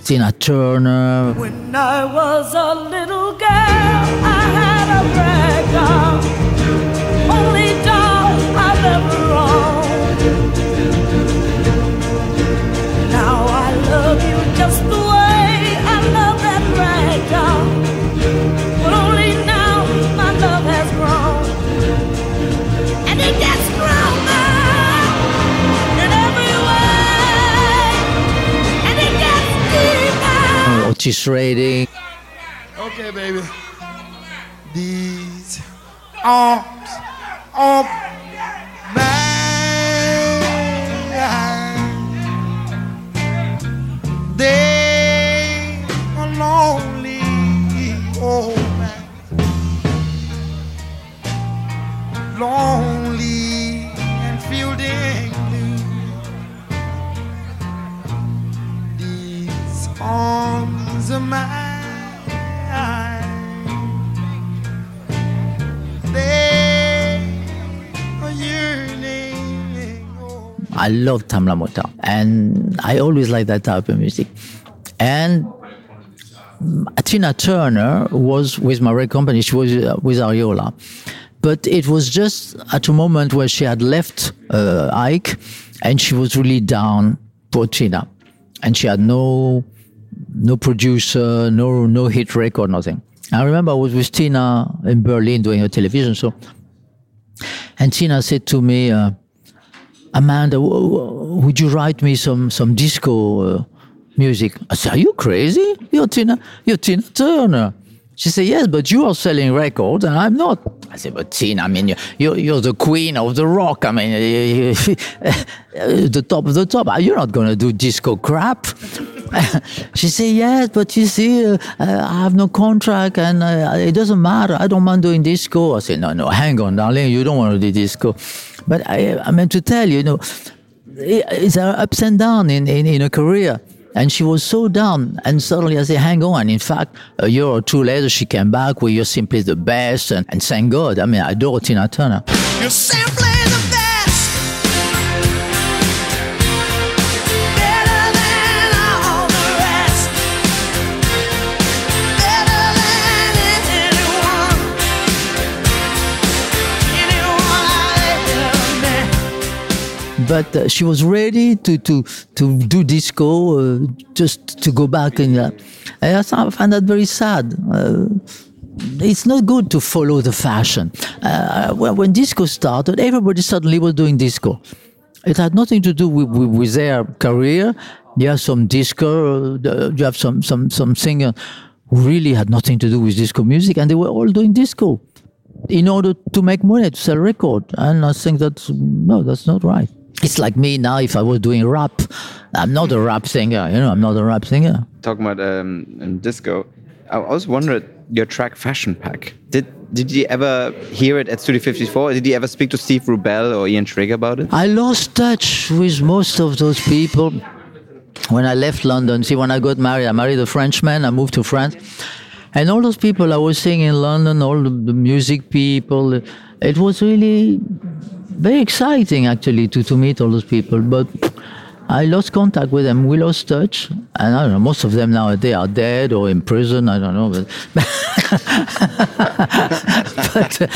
Tina Turner, When I was a little girl, I had a rag doll, only doll I've ever owned. Now I love you just the deeper. Otis Redding, Okay, baby. These arms of I love Tamla Motown, and I always like that type of music. And mm, Tina Turner was with my record company. She was uh, with Ariola, but it was just at a moment where she had left uh, Ike, and she was really down. for Tina, and she had no no producer, no no hit record, nothing. I remember I was with Tina in Berlin doing a television show, and Tina said to me. Uh, Amanda, would you write me some some disco uh, music? I said, Are you crazy? You're Tina, you're Tina Turner. She said, Yes, but you are selling records and I'm not. I said, But Tina, I mean, you're, you're, the queen of the rock. I mean, the top of the top. You're not going to do disco crap. she said, Yes, but you see, uh, I have no contract and uh, it doesn't matter. I don't mind doing disco. I said, No, no, hang on, darling. You don't want to do disco. But I, I meant to tell you, you know, it- it's ups and downs in, in, in a career. And she was so down. And suddenly I said, hang on. In fact, a year or two later, she came back with You're Simply the Best. And, and thank God. I mean, I adore Tina Turner. You're simply But uh, she was ready to, to, to do disco, uh, just to go back. And, uh, I find that very sad. Uh, it's not good to follow the fashion. Uh, when, when disco started, everybody suddenly was doing disco. It had nothing to do with, with, with their career. You have some disco, uh, you have some, some, some singer who really had nothing to do with disco music, and they were all doing disco in order to make money, to sell record. And I think that's, no, that's not right. It's like me now, if I was doing rap, I'm not a rap singer, you know, I'm not a rap singer. Talking about um, disco, I always wondered your track Fashion Pack. Did did you ever hear it at Studio 54? Did you ever speak to Steve Rubell or Ian Schrager about it? I lost touch with most of those people when I left London. See, when I got married, I married a Frenchman, I moved to France. And all those people I was seeing in London, all the music people, it was really very exciting actually to, to meet all those people. But I lost contact with them. We lost touch, and I don't know. Most of them nowadays are dead or in prison. I don't know, but but,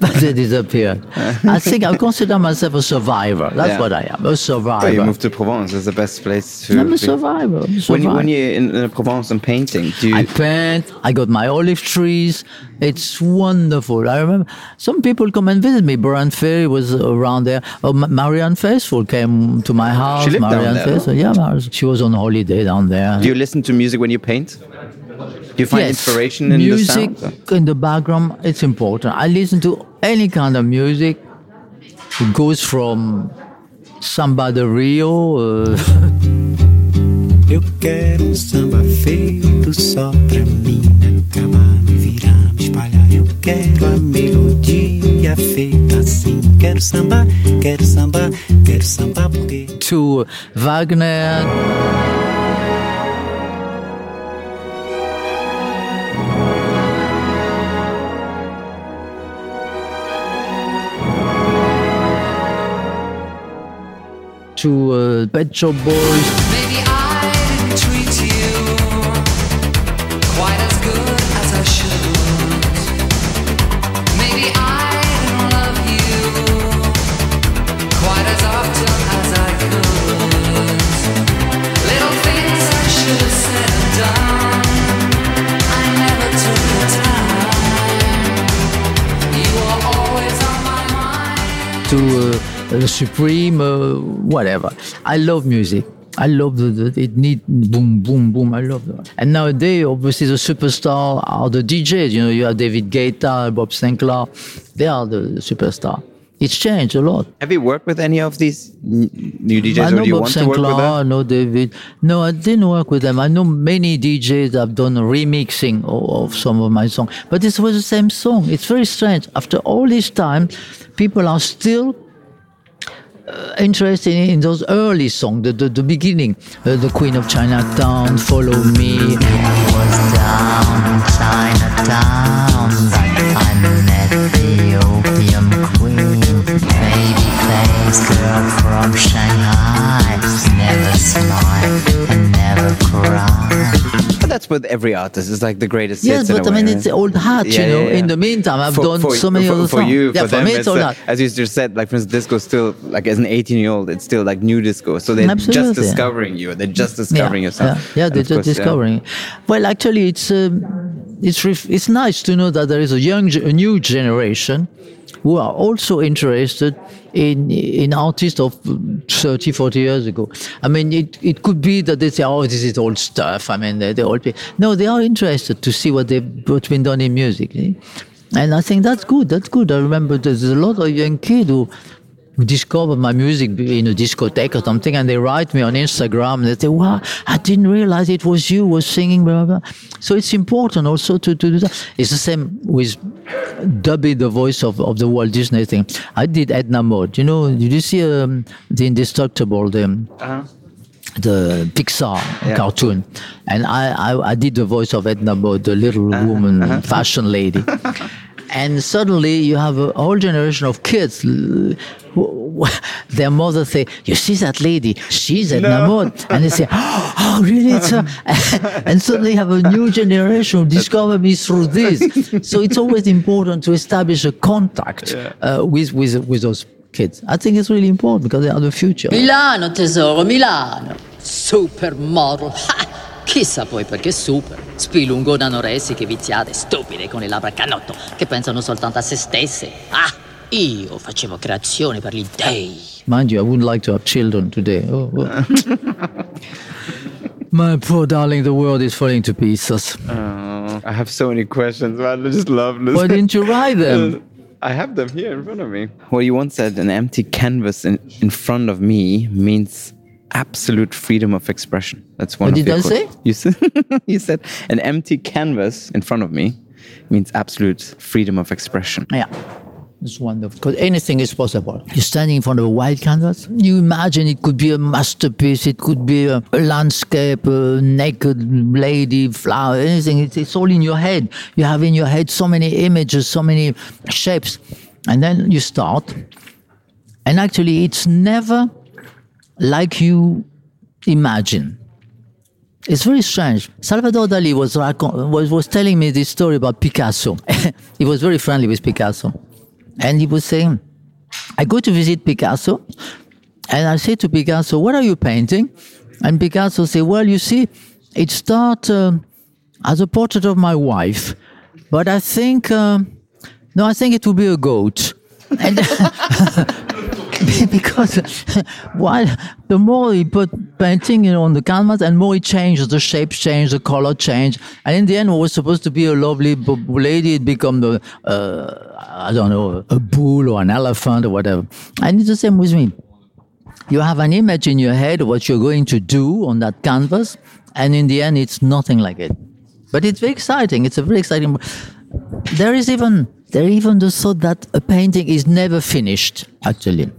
but they disappeared. I think I consider myself a survivor. That's Yeah. what I am, a survivor. you moved to Provence. It's the best place to. I'm a survivor. I'm a When, you, survivor. when you're in, in Provence and painting, do you? I paint. I got my olive trees. It's wonderful. I remember some people come and visit me. Bryan Ferry was around there. Oh, Ma- Marianne Faithfull came to my house. She lived down there? Faithfull, yeah, she was on holiday down there. do you listen to music when you paint? Do you find Yes. inspiration in music the sound? in the background? It's important. I listen to any kind of music. It goes from samba de Rio. Uh, Eu quero um samba feito só pra mim Acabar, me virar, me espalhar Eu quero a melodia feita assim Quero samba, quero samba, quero samba porque to Wagner. To uh, Pet Shop Boys. Uh, Supreme, uh, whatever. I love music. I love the, the it need boom boom boom. I love that. And nowadays, obviously, the superstar are the DJs. You know, you have David Guetta, Bob Sinclar. They are the superstar. It's changed a lot. Have you worked with any of these new DJs, I or know do you Bob want to work Sinclar? I know David. No, I didn't work with them. I know many DJs that have done remixing of, of some of my songs, but it was the same song. It's very strange. After all this time, people are still uh, interested in, in those early songs, the, the, the beginning, uh, the Queen of Chinatown, Follow Me. was down Chinatown that I met the opium queen. Baby face girl from Shanghai. Never smile that's with every artist. It's like the greatest Yes, but I way, mean, right? it's the old hat, Yeah, you know. yeah, yeah. In the meantime, I've For- done for- so many for, other for songs. you, yeah, for, them, me, it's old uh, as you just said, like for instance, disco still like as an 18 year old, it's still like new disco. So they're just Absolutely. discovering you. They're just discovering yourself. Yeah, they're just course, discovering. Well, actually, it's um, it's ref- it's nice to know that there is a young, a new generation who are also interested in in artists of 30, 40 years ago. I mean, it, it could be that they say, "Oh, this is old stuff." I mean, they they all play. No, they are interested to see what they've what's been done in music. eh? And I think that's good. That's good. I remember there's a lot of young kids who who discover my music in a discotheque or something, and they write me on Instagram and they say, "Wow, I didn't realize it was you was singing." Blah blah. blah. So it's important also to, to do that. It's the same with dubbing the voice of, of the Walt Disney thing. I did Edna Mode. You know, did you see um, the Indestructible? The, uh-huh. the Pixar Yeah. cartoon, and I, I I did the voice of Edna Mode, the little uh-huh. woman uh-huh. fashion lady. And suddenly you have a whole generation of kids. L- who- Their mother say, "You see that lady? She's Edna Mode," and they say, "Oh, really?" It's her." and suddenly you have a new generation who discover me through this. so it's always important to establish a contact uh, with with with those kids. I think it's really important because they are the future. Milano, tesoro, Milano. Supermodel. Ha! Chissà poi perché super. Spilungone anoressiche, viziate, stupide con le labbra canotto, che pensano soltanto a se stesse. Ah! Io facevo creazioni per gli dei. Mind you, I wouldn't like to have children today. Oh, oh. My poor darling, the world is falling to pieces. Oh, I have so many questions, man. I just love listening. Why didn't you write them? I have them here in front of me. Well, you once said an empty canvas in, in front of me means absolute freedom of expression. That's one What of did your I quotes. say? You said you said an empty canvas in front of me means absolute freedom of expression. Yeah. It's wonderful because anything is possible. You're standing in front of a white canvas. You imagine it could be a masterpiece. It could be a, a landscape, a naked lady, flower, anything. It's, it's all in your head. You have in your head so many images, so many shapes, and then you start. And actually, it's never like you imagine. It's very strange. Salvador Dali was, was, was telling me this story about Picasso. he was very friendly with Picasso. And he was saying, I go to visit Picasso, and I say to Picasso, What are you painting? And Picasso say, Well, you see, it starts um as a portrait of my wife, but I think, um no, I think it will be a goat. And because while the more he put painting you know, on the canvas and more he changed the shapes change the color change and in the end what was supposed to be a lovely lady it become the uh, i don't know a bull or an elephant or whatever. And it's the same with me. You have an image in your head of what you're going to do on that canvas and in the end it's nothing like it. But it's very exciting. It's a very exciting there is even there even the thought that a painting is never finished actually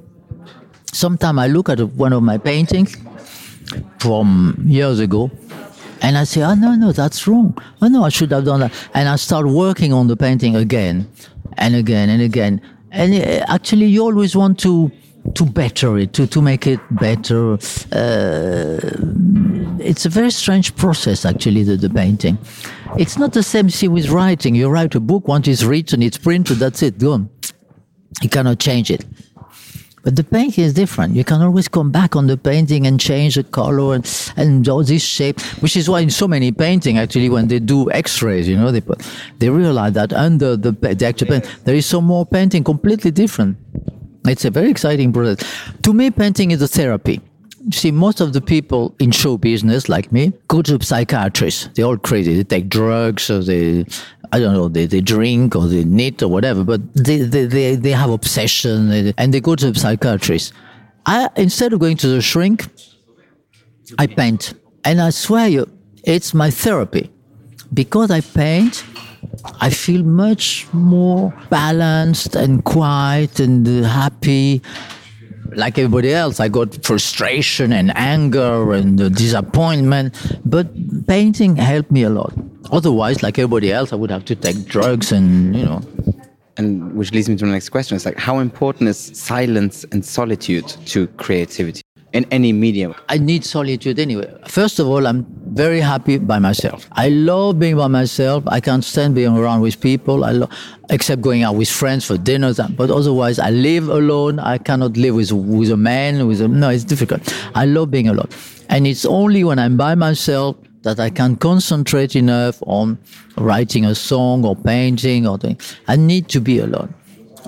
sometimes i look at one of my paintings from years ago and i say oh no no that's wrong. Oh no i should have done that. And i start working on the painting again and again and again. And uh, actually you always want to to better it to to make it better. Uh, it's a very strange process actually the, the painting. It's not the same thing with writing. You write a book once it's written it's printed that's it gone. You cannot change it but the painting is different. You can always come back on the painting and change the color and, and all this shape, which is why in so many painting, actually, when they do X-rays, you know, they put, they realize that under the, the actual paint, there is some more painting completely different. It's a very exciting process. To me, painting is a therapy. You see, most of the people in show business, like me, go to psychiatrists. They're all crazy. They take drugs, or they, I don't know, they, they drink or they knit or whatever, but they, they, they, they have obsession and they go to the psychiatrist. I, instead of going to the shrink, I paint. And I swear you, it's my therapy. Because I paint, I feel much more balanced and quiet and happy. Like everybody else, I got frustration and anger and disappointment, but painting helped me a lot. Otherwise, like everybody else, I would have to take drugs and, you know. And which leads me to the next question: It's like how important is silence and solitude to creativity in any medium? I need solitude anyway. First of all, I'm very happy by myself. I love being by myself. I can't stand being around with people. I lo- except going out with friends for dinners. But otherwise, I live alone. I cannot live with with a man. With a, no, it's difficult. I love being alone, and it's only when I'm by myself that I can concentrate enough on writing a song or painting or thing. I need to be alone.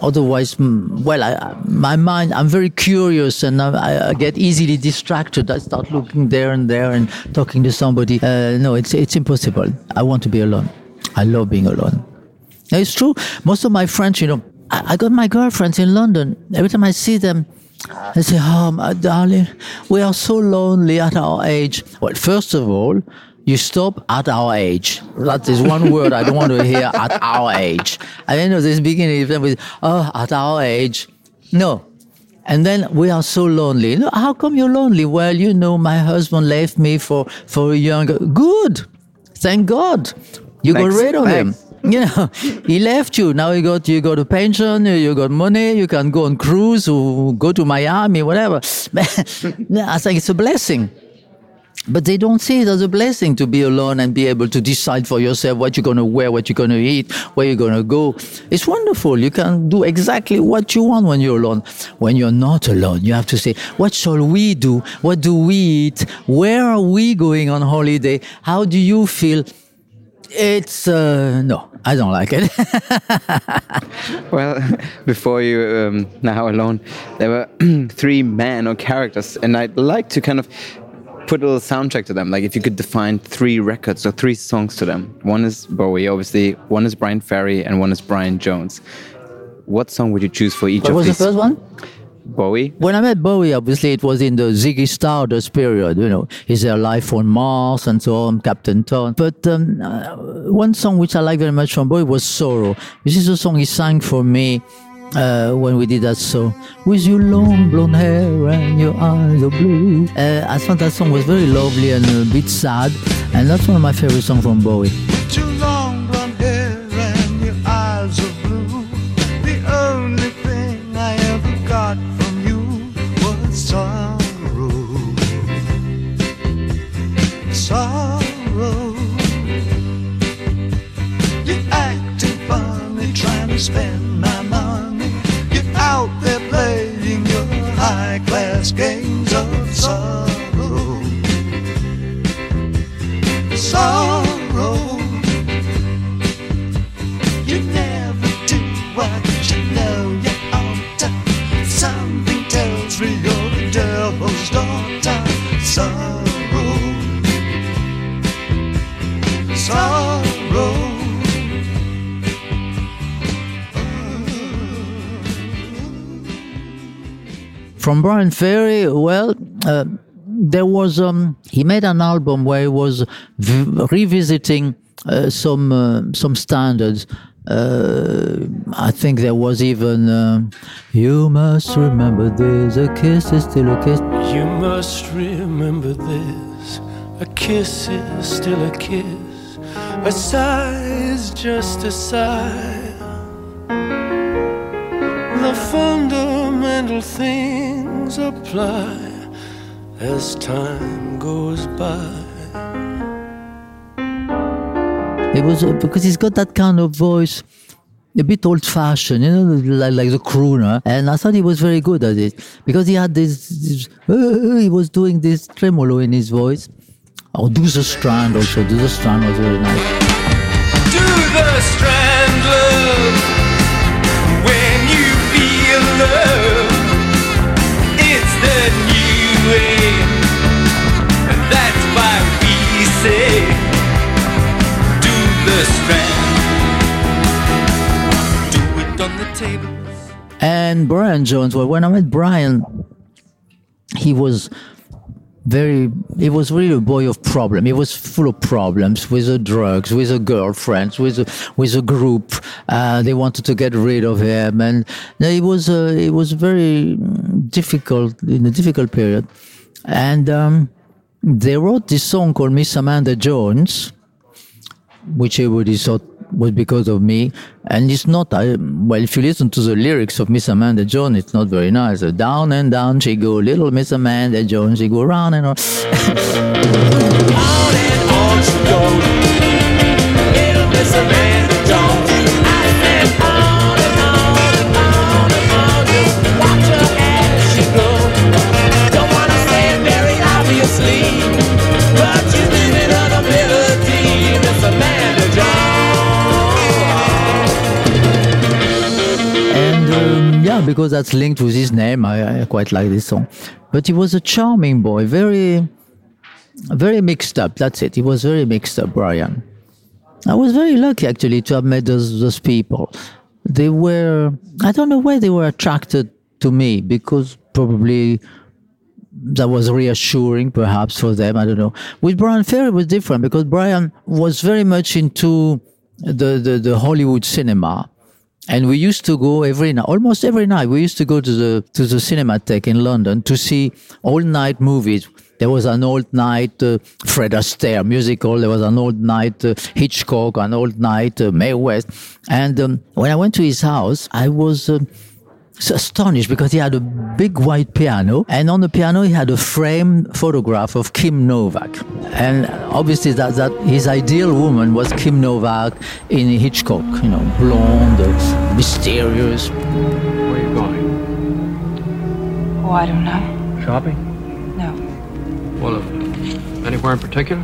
Otherwise, mm, well, I, my mind, I'm very curious and I, I get easily distracted. I start looking there and there and talking to somebody. Uh, no, it's, it's impossible. I want to be alone. I love being alone. Now, It's true. Most of my friends, you know, I, I got my girlfriends in London. Every time I see them, I say, Oh, my darling, we are so lonely at our age. Well, first of all, you stop at our age. That is one word I don't want to hear at our age. I don't know this beginning with, oh, at our age. No. And then we are so lonely. Know, how come you're lonely? Well, you know, my husband left me for, for a younger. Good. Thank God. You got rid of him. Thanks. You know, he left you. Now you got you got a pension, you got money, you can go on cruise or go to Miami, whatever. I think it's a blessing. But they don't see it as a blessing to be alone and be able to decide for yourself what you're going to wear, what you're going to eat, where you're going to go. It's wonderful. You can do exactly what you want when you're alone. When you're not alone, you have to say, what shall we do? What do we eat? Where are we going on holiday? How do you feel? It's, uh, no, I don't like it. Well, before you um, now alone, there were three men or characters, and I'd like to kind of put a little soundtrack to them. Like if you could define three records or three songs to them. One is Bowie, obviously. One is Bryan Ferry, and one is Brian Jones. What song would you choose for each of these? what of was the first one? Bowie. When I met Bowie, obviously it was in the Ziggy Stardust period, you know, Is There Life on Mars and so on, Captain Todd. But um, uh, one song which I like very much from Bowie was Sorrow. This is a song he sang for me uh, when we did that song. With your long blonde hair and your eyes are blue. Uh, I thought that song was very lovely and a bit sad. And that's one of my favorite songs from Bowie. Too high games of sorrow. Sorrow. You never do what you know you ought to. Something tells me you're the devil's daughter. Sorrow. From Bryan Ferry, well, uh, there was um, he made an album where he was revisiting uh, some uh, some standards. Uh, I think there was even uh, "You must remember this: a kiss is still a kiss." You must remember this a kiss is still a kiss, a sigh is just a sigh. The fundamental things apply as time goes by. It was uh, because he's got that kind of voice, a bit old-fashioned, you know, like, like the crooner. And I thought he was very good at it because he had this. this uh, he was doing this tremolo in his voice. Oh, Do the Strand also. Do the Strand was very nice. Do the strand And Brian Jones. Well, when I met Brian, he was very he was really a boy of problem. He was full of problems with the drugs with the girlfriends with the, with a group. Uh, they wanted to get rid of him. And it was uh, it was very difficult in a difficult period. And um, they wrote this song called miss amanda jones which everybody thought was because of me. And it's not, I, well, if you listen to the lyrics of Miss Amanda Jones, it's not very nice. Down and down she go, little Miss Amanda Jones, she go round and round. because that's linked with his name, I, I quite like this song. But he was a charming boy, very, very mixed up. That's it. He was very mixed up, Brian. I was very lucky actually to have met those, those people. They were, I don't know why they were attracted to me because probably that was reassuring perhaps for them. I don't know. With Bryan Ferry it was different because Brian was very much into the, the, the Hollywood cinema. And we used to go every night, almost every night. We used to go to the to the Cinematheque in London to see all night movies. There was an old night uh, Fred Astaire musical. There was an old night uh, Hitchcock, an old night uh, Mae West. And um, when I went to his house, I was. um astonished because he had a big white piano, and on the piano he had a framed photograph of Kim Novak, and obviously that, that his ideal woman was Kim Novak in Hitchcock, you know, blonde, uh, mysterious. Where are you going? Oh, I don't know. Shopping? No. Well, if, anywhere in particular?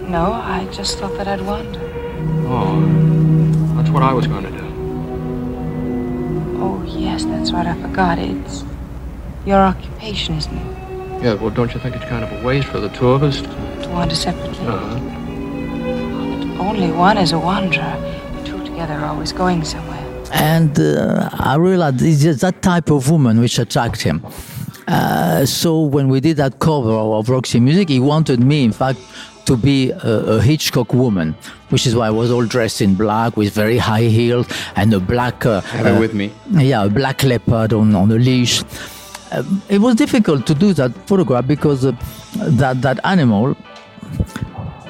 No, I just thought that I'd wander. Oh, that's what I was going to do. Oh, that's right. I forgot. It's your occupation, isn't it? Yeah, well, don't you think it's kind of a waste for the two of us to... To wander separately. Uh-huh. Only one is a wanderer. The two together are always going somewhere. And uh, I realized it's just that type of woman which attracted him. Uh, so when we did that cover of Roxy Music, he wanted me, in fact, to be a, a Hitchcock woman, which is why I was all dressed in black with very high heels and a black. Uh, Have it with me. Yeah, a black leopard on, on a leash. Um, it was difficult to do that photograph because uh, that that animal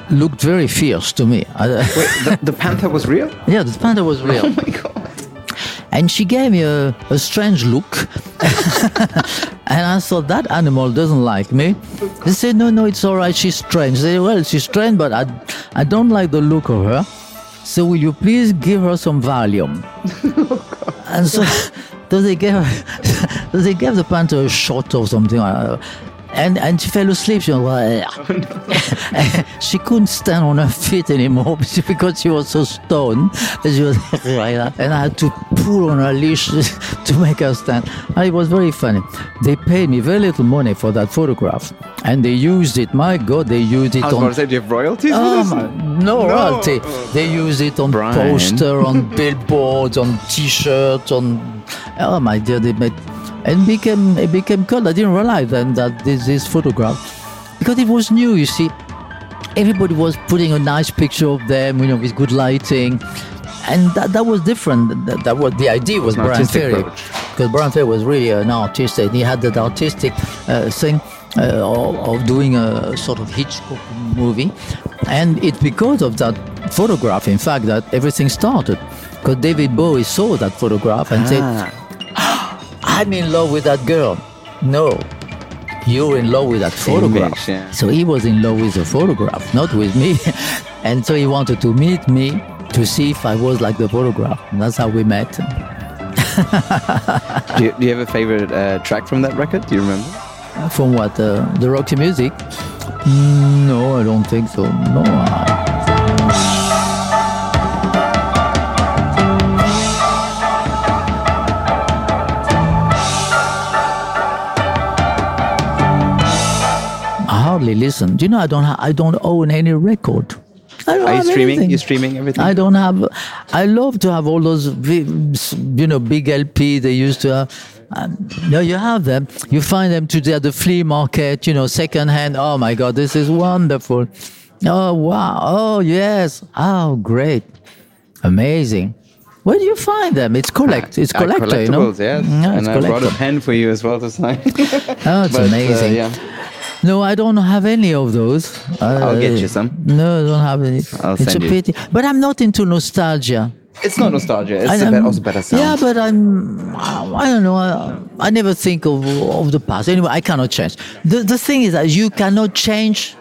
looked very fierce to me. Wait, the, the panther was real? Yeah, the panther was real. Oh my god. And she gave me a, a strange look. And I thought that animal doesn't like me. They said, no, no, it's all right. She's strange. They said, well, she's strange, but I, I don't like the look of her. So will you please give her some Valium? and so, so they gave her, they gave the panther a shot or something. And, and she fell asleep. She was oh, like, she couldn't stand on her feet anymore because she was so stoned. And she was like that. And I had to pull on her leash to make her stand. And it was very funny. They paid me very little money for that photograph. And they used it. My God, they used it I was on about to say, do you have royalties for Oh, this? Um, my- no, royalty. They use it on Brian. poster, on billboards, on T-shirts, on. Oh my dear, they made and became it became cult. I didn't realize then that this this photograph because it was new. You see, everybody was putting a nice picture of them, you know, with good lighting. And that, that was different. That, that was the idea was An Bryan Ferry approach. because Bryan Ferry was really an artist and he had that artistic uh, thing uh, of, of doing a sort of Hitchcock movie. And it's because of that photograph, in fact, that everything started. Because David Bowie saw that photograph and said, I'm in love with that girl. No, you're in love with that photograph. Image, yeah. So he was in love with the photograph, not with me. and so he wanted to meet me to see if I was like the photograph. And that's how we met. do, you, do you have a favorite uh, track from that record? Do you remember? From what? Uh, the Roxy Music? Mm, No, I don't think so. No. I- hardly listen. Do you know I don't ha- I don't own any record. I don't Are you streaming? anything. You're streaming everything? I don't have. I love to have all those, you know, big LP they used to have. Um, no, you have them. You find them today at the flea market. You know, second hand. Oh my God, this is wonderful. Oh wow. Oh yes. Oh great. Amazing. Where do you find them? It's collect. It's Uh, collector. You know. collectibles, yes. Yeah, and I brought a pen for you as well to sign. Oh, it's But, uh, amazing. yeah. No, I don't have any of those. I'll get you some. No, I don't have any. I'll it's send a you. pity. But I'm not into nostalgia. It's not nostalgia. It's I- a I'm- also better sound. Yeah, but I'm. I don't know. I, I never think of of the past. Anyway, I cannot change. The the thing is that you cannot change.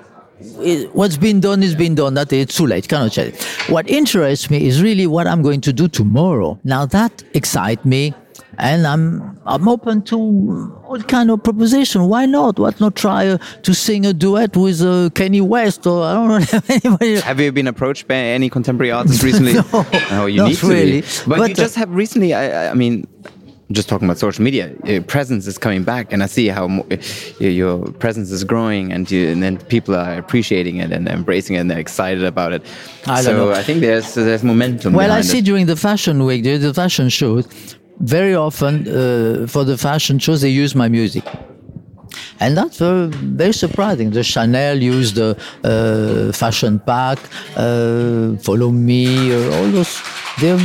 it- What's been done is been done. That it's too late. Cannot change. What interests me is really what I'm going to do tomorrow. Now that excites me, and I'm I'm open to all kind of proposition. Why not? Why not try uh, to sing a duet with uh, Kanye West or I don't know anybody. Have you been approached by any contemporary artists recently? no, you not need to really. But, But, you uh, just have recently. I, I- mean, just talking about social media, uh, presence is coming back, and I see how uh, your presence is growing, and you, and then people are appreciating it and embracing it, and they're excited about it. I don't so know. I think there's there's momentum. Well, I see it. during the fashion week, during the fashion shows, very often uh, for the fashion shows they use my music. And that's very, very surprising. The Chanel used the uh, fashion pack, uh, follow me, uh, all those. The,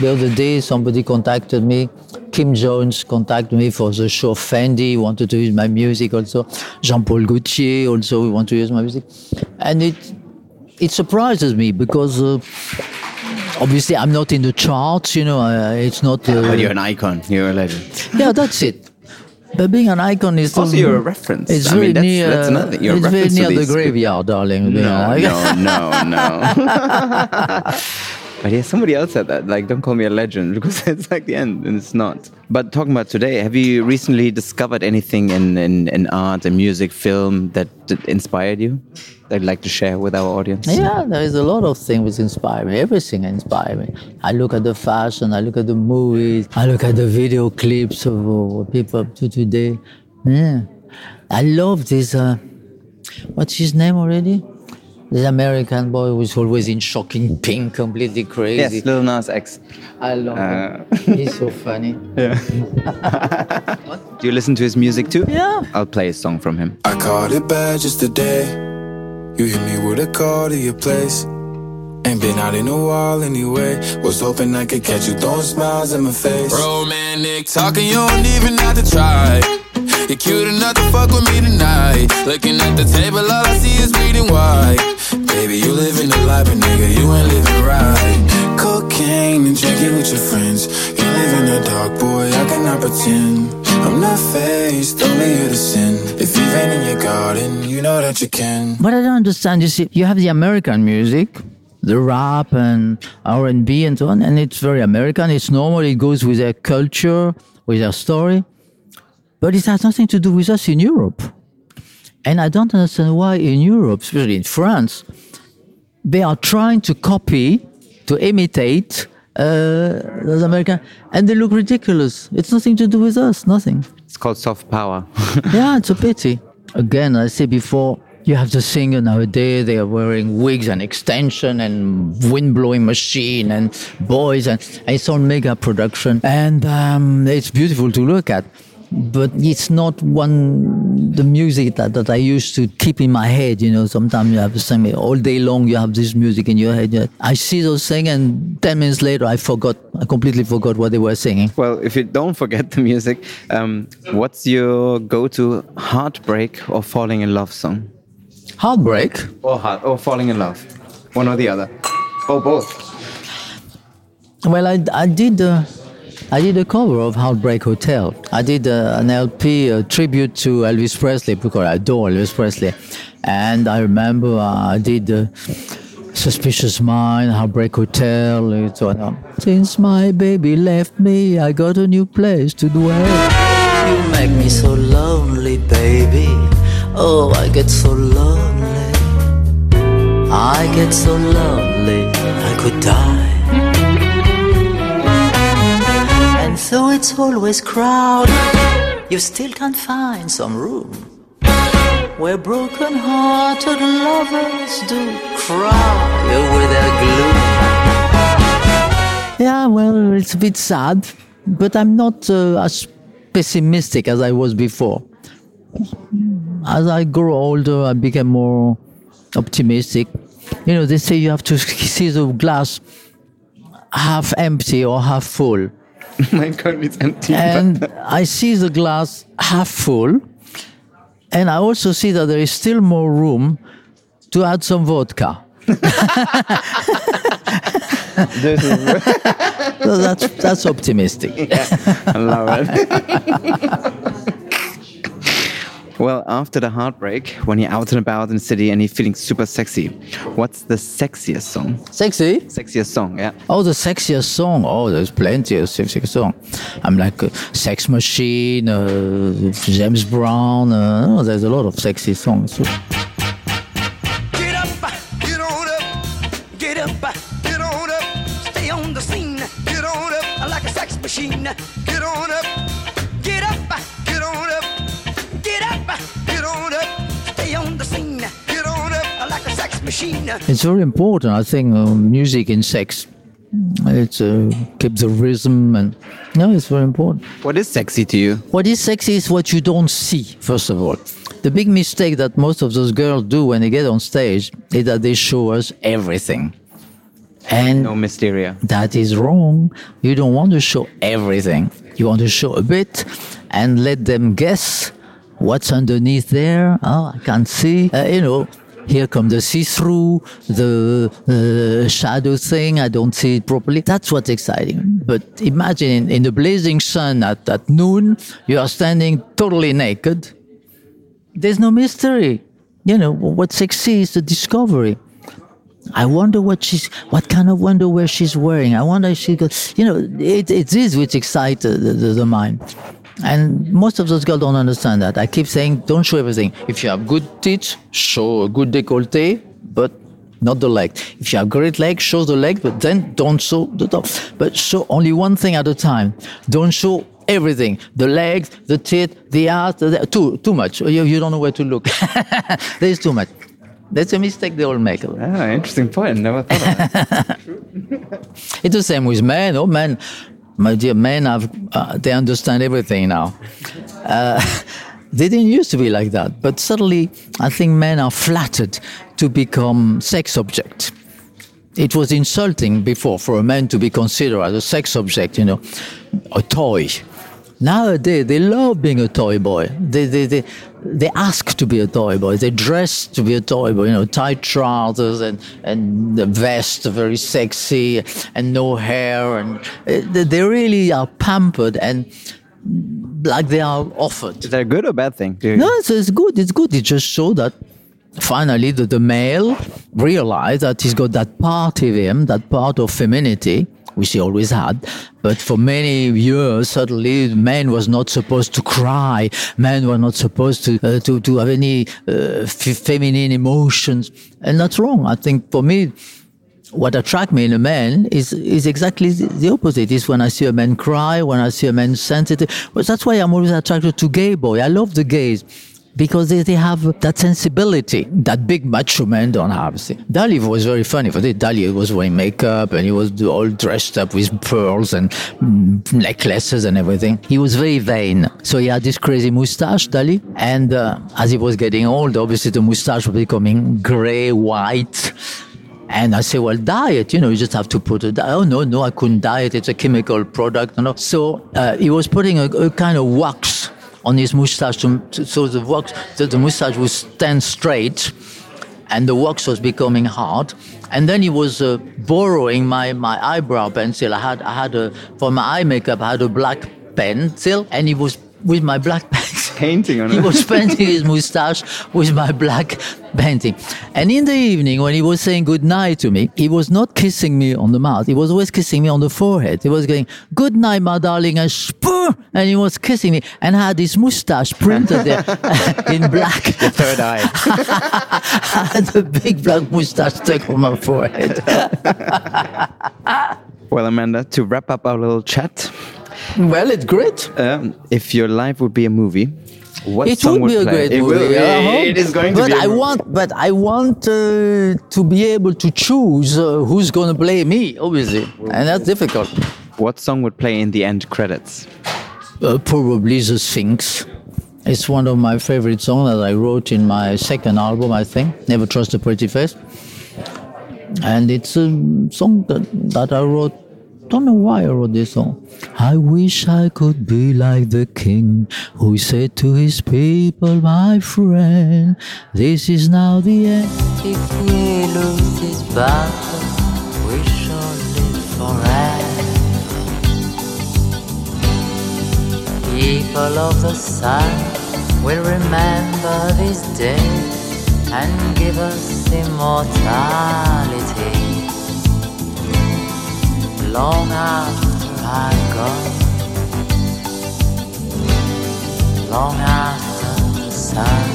the other day, somebody contacted me. Kim Jones contacted me for the show Fendi. Wanted to use my music also. Jean-Paul Gaultier also want to use my music, and it it surprises me because. Uh, Obviously, I'm not in the charts, you know. Uh, it's not. Uh, But you're an icon. You're a legend. yeah, that's it. But being an icon is Also, you're a reference. It's I very mean, that's- near. that's another. You're it's very near the graveyard, darling. No, no, no, no. but yeah, somebody else said that. Like, don't call me a legend because it's like the end, and it's not. But talking about today, have you recently discovered anything in, in, in art and music, film that, inspired you? That you'd like to share with our audience? Yeah, there is a lot of things which inspire me. Everything inspires me. I look at the fashion, I look at the movies, I look at the video clips of what people up to today. Yeah. I love this. Uh, what's his name already? This American boy who's always in shocking pink, completely crazy. Yes, Lil Nas X. I love Uh, him. He's so funny. Yeah. Do you listen to his music too? Yeah. I'll play a song from him. I called it bad just today. You hit me with a call to your place. Ain't been out in a while anyway. Was hoping I could catch you throwing smiles in my face. Romantic talking, you don't even have to try. You're cute enough to fuck with me tonight. Looking at the table, all I see is bleeding white. Baby, you living the life, but nigga, you ain't living right. Cocaine and drinking with your friends. You live in the dark, boy, I cannot pretend. I'm not faced, only here to sin. If you've rain in your garden, you know that you can. But I don't understand. You see, you have the American music, the rap and R and B and so on, and it's very American. It's normal. It goes with their culture, with their story, but it has nothing to do with us in Europe. And I don't understand why in Europe, especially in France, they are trying to copy, to imitate uh, those American, and they look ridiculous. It's nothing to do with us. Nothing. It's called soft power. yeah, it's a pity. Again, I said before, you have the singer nowadays, they are wearing wigs and extension and wind blowing machine and boys, and, and it's all mega production. And um, it's beautiful to look at. But it's not one, the music that, that I used to keep in my head, you know. Sometimes you have same, all day long you have this music in your head. I see those things, and 10 minutes later I forgot, I completely forgot what they were singing. Well, if you don't forget the music, um, what's your go-to heartbreak or falling in love song? Heartbreak? Or heart or falling in love, one or the other, or both. Well, I, I did uh, I did a cover of Heartbreak Hotel. I did uh, an LP tribute to Elvis Presley because I adore Elvis Presley, and I remember uh, I did. Uh, Suspicious Mind, Heartbreak Hotel, on. Since my baby left me, I got a new place to dwell. You make me so lonely, baby. Oh, I get so lonely. I get so lonely, I could die. It's always crowded, you still can't find some room where broken hearted lovers do cry their gloom. Yeah, well, it's a bit sad, but I'm not uh, as pessimistic as I was before. As I grow older, I become more optimistic. You know, they say you have to see the glass half empty or half full. My God, it's empty. And I see the glass half full, and I also see that there is still more room to add some vodka. so that's that's optimistic. I love it. Well, after the heartbreak, when you're out and about in the city and you're feeling super sexy, what's the sexiest song? Sexy? Sexiest song, yeah. Oh, the sexiest song. Oh, there's plenty of sexiest song. I'm like Sex Machine, uh, James Brown. Uh, oh, there's a lot of sexy songs. Machine. It's very important, I think, uh, music in sex. It uh, keeps the rhythm and no, it's very important. What is sexy to you? What is sexy is what you don't see, first of all. The big mistake that most of those girls do when they get on stage is that they show us everything. And no mysteria. That is wrong. You don't want to show everything. You want to show a bit and let them guess what's underneath there. Oh, I can't see. Uh, you know, here come the see-through, the uh, shadow thing. I don't see it properly. That's what's exciting. But imagine in, the blazing sun at, at noon, you are standing totally naked. There's no mystery. You know, what's sexy is the discovery. I wonder what she's, what kind of underwear she's wearing. I wonder if she got, you know, it, it is which excites the, the, the mind. And most of those girls don't understand that. I keep saying, don't show everything. If you have good tits, show a good décolleté, but not the leg. If you have great legs, show the leg, but then don't show the top. But show only one thing at a time. Don't show everything. The legs, the tit, the ass, the, too, too much. You, you don't know where to look. There's too much. That's a mistake they all make. Ah, interesting point. Never thought of that. It's the same with men. Oh, men, my dear men, have uh, they understand everything now. Uh, they didn't used to be like that, but suddenly I think men are flattered to become sex object. It was insulting before for a man to be considered as a sex object, you know, a toy. Nowadays, they love being a toy boy. They, they, they, they ask to be a toy boy. They dress to be a toy boy, you know, tight trousers and, and the vest, very sexy, and no hair. And uh, they they really are pampered. And like they are offered. Is that a good or bad thing? No, it's, it's good. It's good. It just shows that finally the, the male realized that he's got that part of him, that part of femininity, which he always had. But for many years, suddenly, man was not supposed to cry. Men were not supposed to uh, to to have any uh, feminine emotions, and that's wrong. I think for me, what attracts me in a man is is exactly the the opposite. Is when I see a man cry, when I see a man sensitive. But that's why I'm always attracted to gay boy. I love the gays because they, they have that sensibility that big macho men don't have. See, Dali was very funny for this. Dali was wearing makeup and he was all dressed up with pearls and mm, necklaces and everything. He was very vain. So he had this crazy mustache, Dali. And uh, as he was getting old, obviously the mustache was becoming gray, white. And I say, well, diet, you know, you just have to put it. Oh, no, no, I couldn't diet. It's a chemical product. No. So uh, he was putting a, a kind of wax on his mustache to, to- so the wax, the, the mustache would stand straight and the wax was becoming hard. And then he was uh, borrowing my, my eyebrow pencil. I had, I had a, for my eye makeup, I had a black pencil and he was with my black. Painting on it. He was painting his mustache with my black painting. And in the evening, when he was saying good night to me, he was not kissing me on the mouth. He was always kissing me on the forehead. He was going, good night, my darling, and spur, and he was kissing me and had his mustache printed there in black. The third eye. I had a big black mustache stuck on my forehead. Well, Amanda, to wrap up our little chat, well, it's great. um, if your life would be a movie, what it song would be a play? great it movie. Will, be- I hope. it is going to but be. a I want, but I want uh, to be able to choose uh, who's going to play me, obviously, and that's difficult. What song would play in the end credits? Uh, probably the Sphinx. It's one of my favorite songs that I wrote in my second album, I think. Never Trust a Pretty Face. And it's a song that, that I wrote. Don't know why I wrote this song. I wish I could be like the king who said to his people, my friend, this is now the end. If we lose this battle, we shall live forever. People of the sun will remember this day and give us immortality. Long after I'm gone, long after the sun.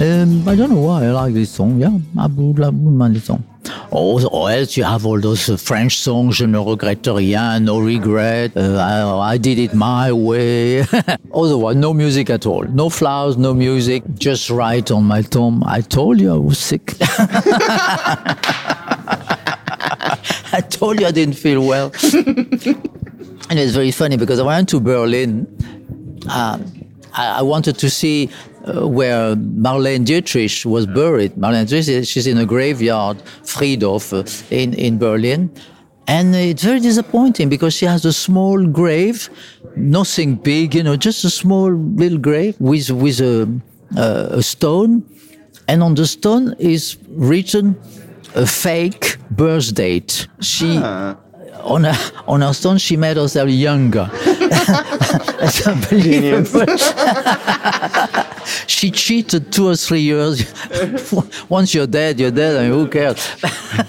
Um, I don't know why I like this song. Yeah, I would, I mind this song. Or, or else you have all those uh, French songs, Je ne regrette rien, No Regret, uh, I, I did it my way. Otherwise, no music at all. No flowers, no music, just write on my tomb. I told you I was sick. I told you I didn't feel well. and it's very funny because I went to Berlin. Um, I, I wanted to see uh, where Marlene Dietrich was buried. Marlene Dietrich, she's in a graveyard, Friedhof, uh, in, in Berlin. And it's very disappointing because she has a small grave, nothing big, you know, just a small little grave with, with a, uh, a stone. And on the stone is written a fake birth date. She, on a on her stone, she made herself younger. It's unbelievable. she cheated two or three years. Once you're dead, you're dead, I mean, who cares?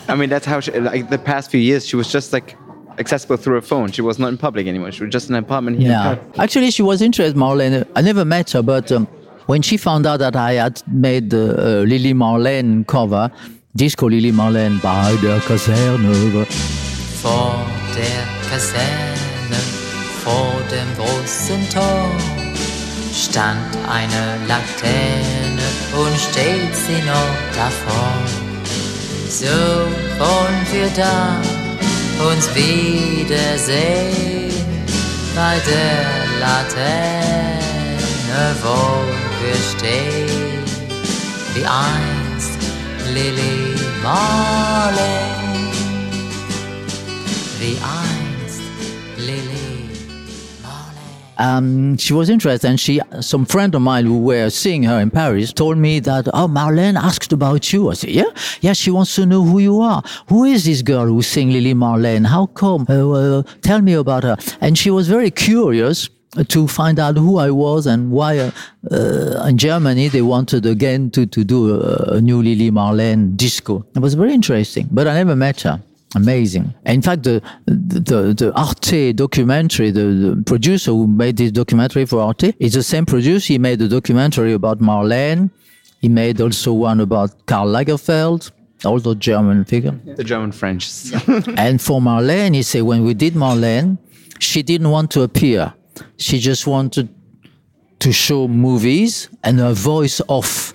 I mean, that's how she, like the past few years she was just like accessible through her phone. She was not in public anymore. She was just in an apartment here. Yeah. Actually, she was interested, Marlene. I never met her, but um, when she found out that I had made the uh, Lily Marlene cover, Disco Lily Marlene bei der Kaserne. Vor der Kaserne, vor dem großen Tor, stand eine Laterne und steht sie noch davor. So wollen wir da uns wiedersehen bei der Laterne, wo wir stehen, wie einst Lily Marlene wie einst Lily. um, she was interested, and she, some friend of mine who were seeing her in Paris, told me that, oh, Marlene asked about you. I said, yeah, yeah, she wants to know who you are. Who is this girl who sing Lily Marlene? How come? Uh, uh, tell me about her. And she was very curious to find out who I was and why uh, uh, in Germany they wanted again to, to do a, a new Lily Marlene disco. It was very interesting, but I never met her. Amazing. In fact, the the, the Arte documentary, the, the producer who made this documentary for Arte, is the same producer. He made a documentary about Marlene. He made also one about Karl Lagerfeld, also German figure. The German French. and for Marlene, he said, when we did Marlene, she didn't want to appear. She just wanted to show movies and her voice off,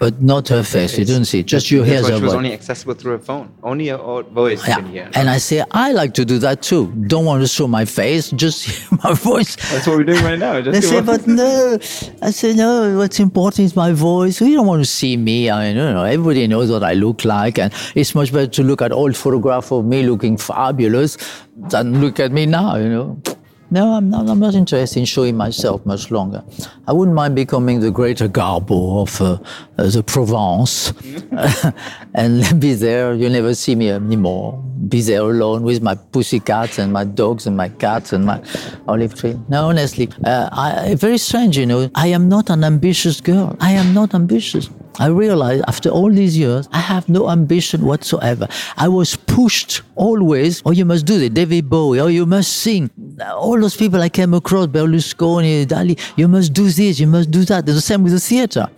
but not her face. You don't see, it. just you hear her she was only accessible through her phone. Only a voice Yeah. can hear. And I say, I like to do that too. Don't want to show my face, just hear my voice. That's what we're doing right now. Just They say, but no. I say, no, what's important is my voice. You don't want to see me. I mean, you know, everybody knows what I look like. And it's much better to look at old photograph of me looking fabulous than look at me now, you know. No, I'm not, I'm not interested in showing myself much longer. I wouldn't mind becoming the Greta Garbo of uh, uh, the Provence and be there. You'll never see me anymore. Be there alone with my pussycats and my dogs and my cats and my olive tree. No, honestly, uh, I, very strange, you know. I am not an ambitious girl. I am not ambitious. I realized after all these years, I have no ambition whatsoever. I was pushed always, oh, you must do this, David Bowie, oh, you must sing. All those people I came across, Berlusconi, Dali, you must do this, you must do that. The same with the theater.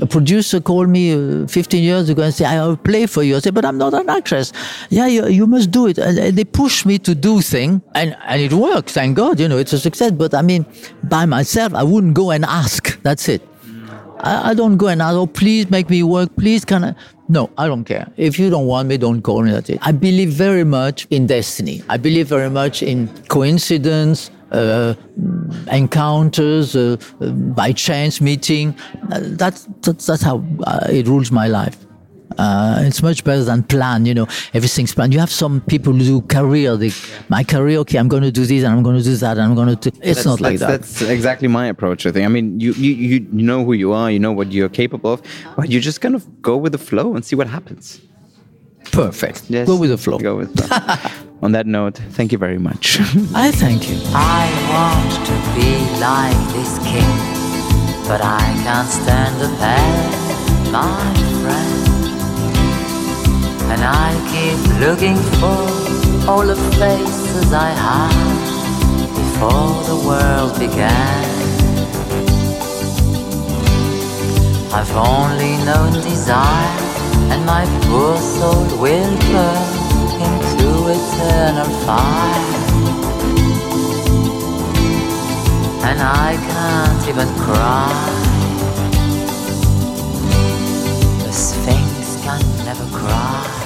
A producer called me uh, 15 years ago and said, I'll play for you. I said, but I'm not an actress. Yeah, you, you must do it. And, they push me to do things, and, and it works, thank God, you know, it's a success. But I mean, by myself, I wouldn't go and ask. That's it. I, I don't go and ask, oh, please make me work, please can I? No, I don't care. If you don't want me, don't call me. That's it. I believe very much in destiny. I believe very much in coincidence, uh, encounters, uh, uh, by chance meeting. That's, that's, that's how uh, it rules my life. Uh, it's much better than plan, you know, everything's planned. You have some people who do career. They, my career, okay, I'm going to do this and I'm going to do that and I'm going to do. It's That's- not like that. that's, That's exactly my approach. I think. I mean, you, you you you know who you are, you know what you're capable of, but you just kind of go with the flow and see what happens. Perfect. Yes. Go with the flow. Go with the flow. On that note, thank you very much. I thank you. I want to be like this king, but I can't stand the pain, my friend. And I keep looking for all the faces I had before the world began. I've only known desire, and my poor soul will burn into eternal fire. And I can't even cry. The Sphinx can never cry.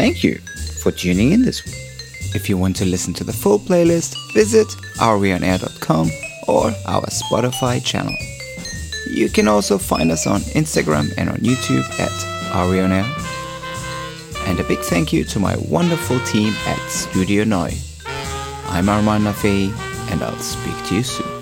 Thank you for tuning in this week. If you want to listen to the full playlist, visit areonair.com or our Spotify channel. You can also find us on Instagram and on YouTube at areonair. And a big thank you to my wonderful team at Studio Noi. I'm Armand Nafei, and I'll speak to you soon.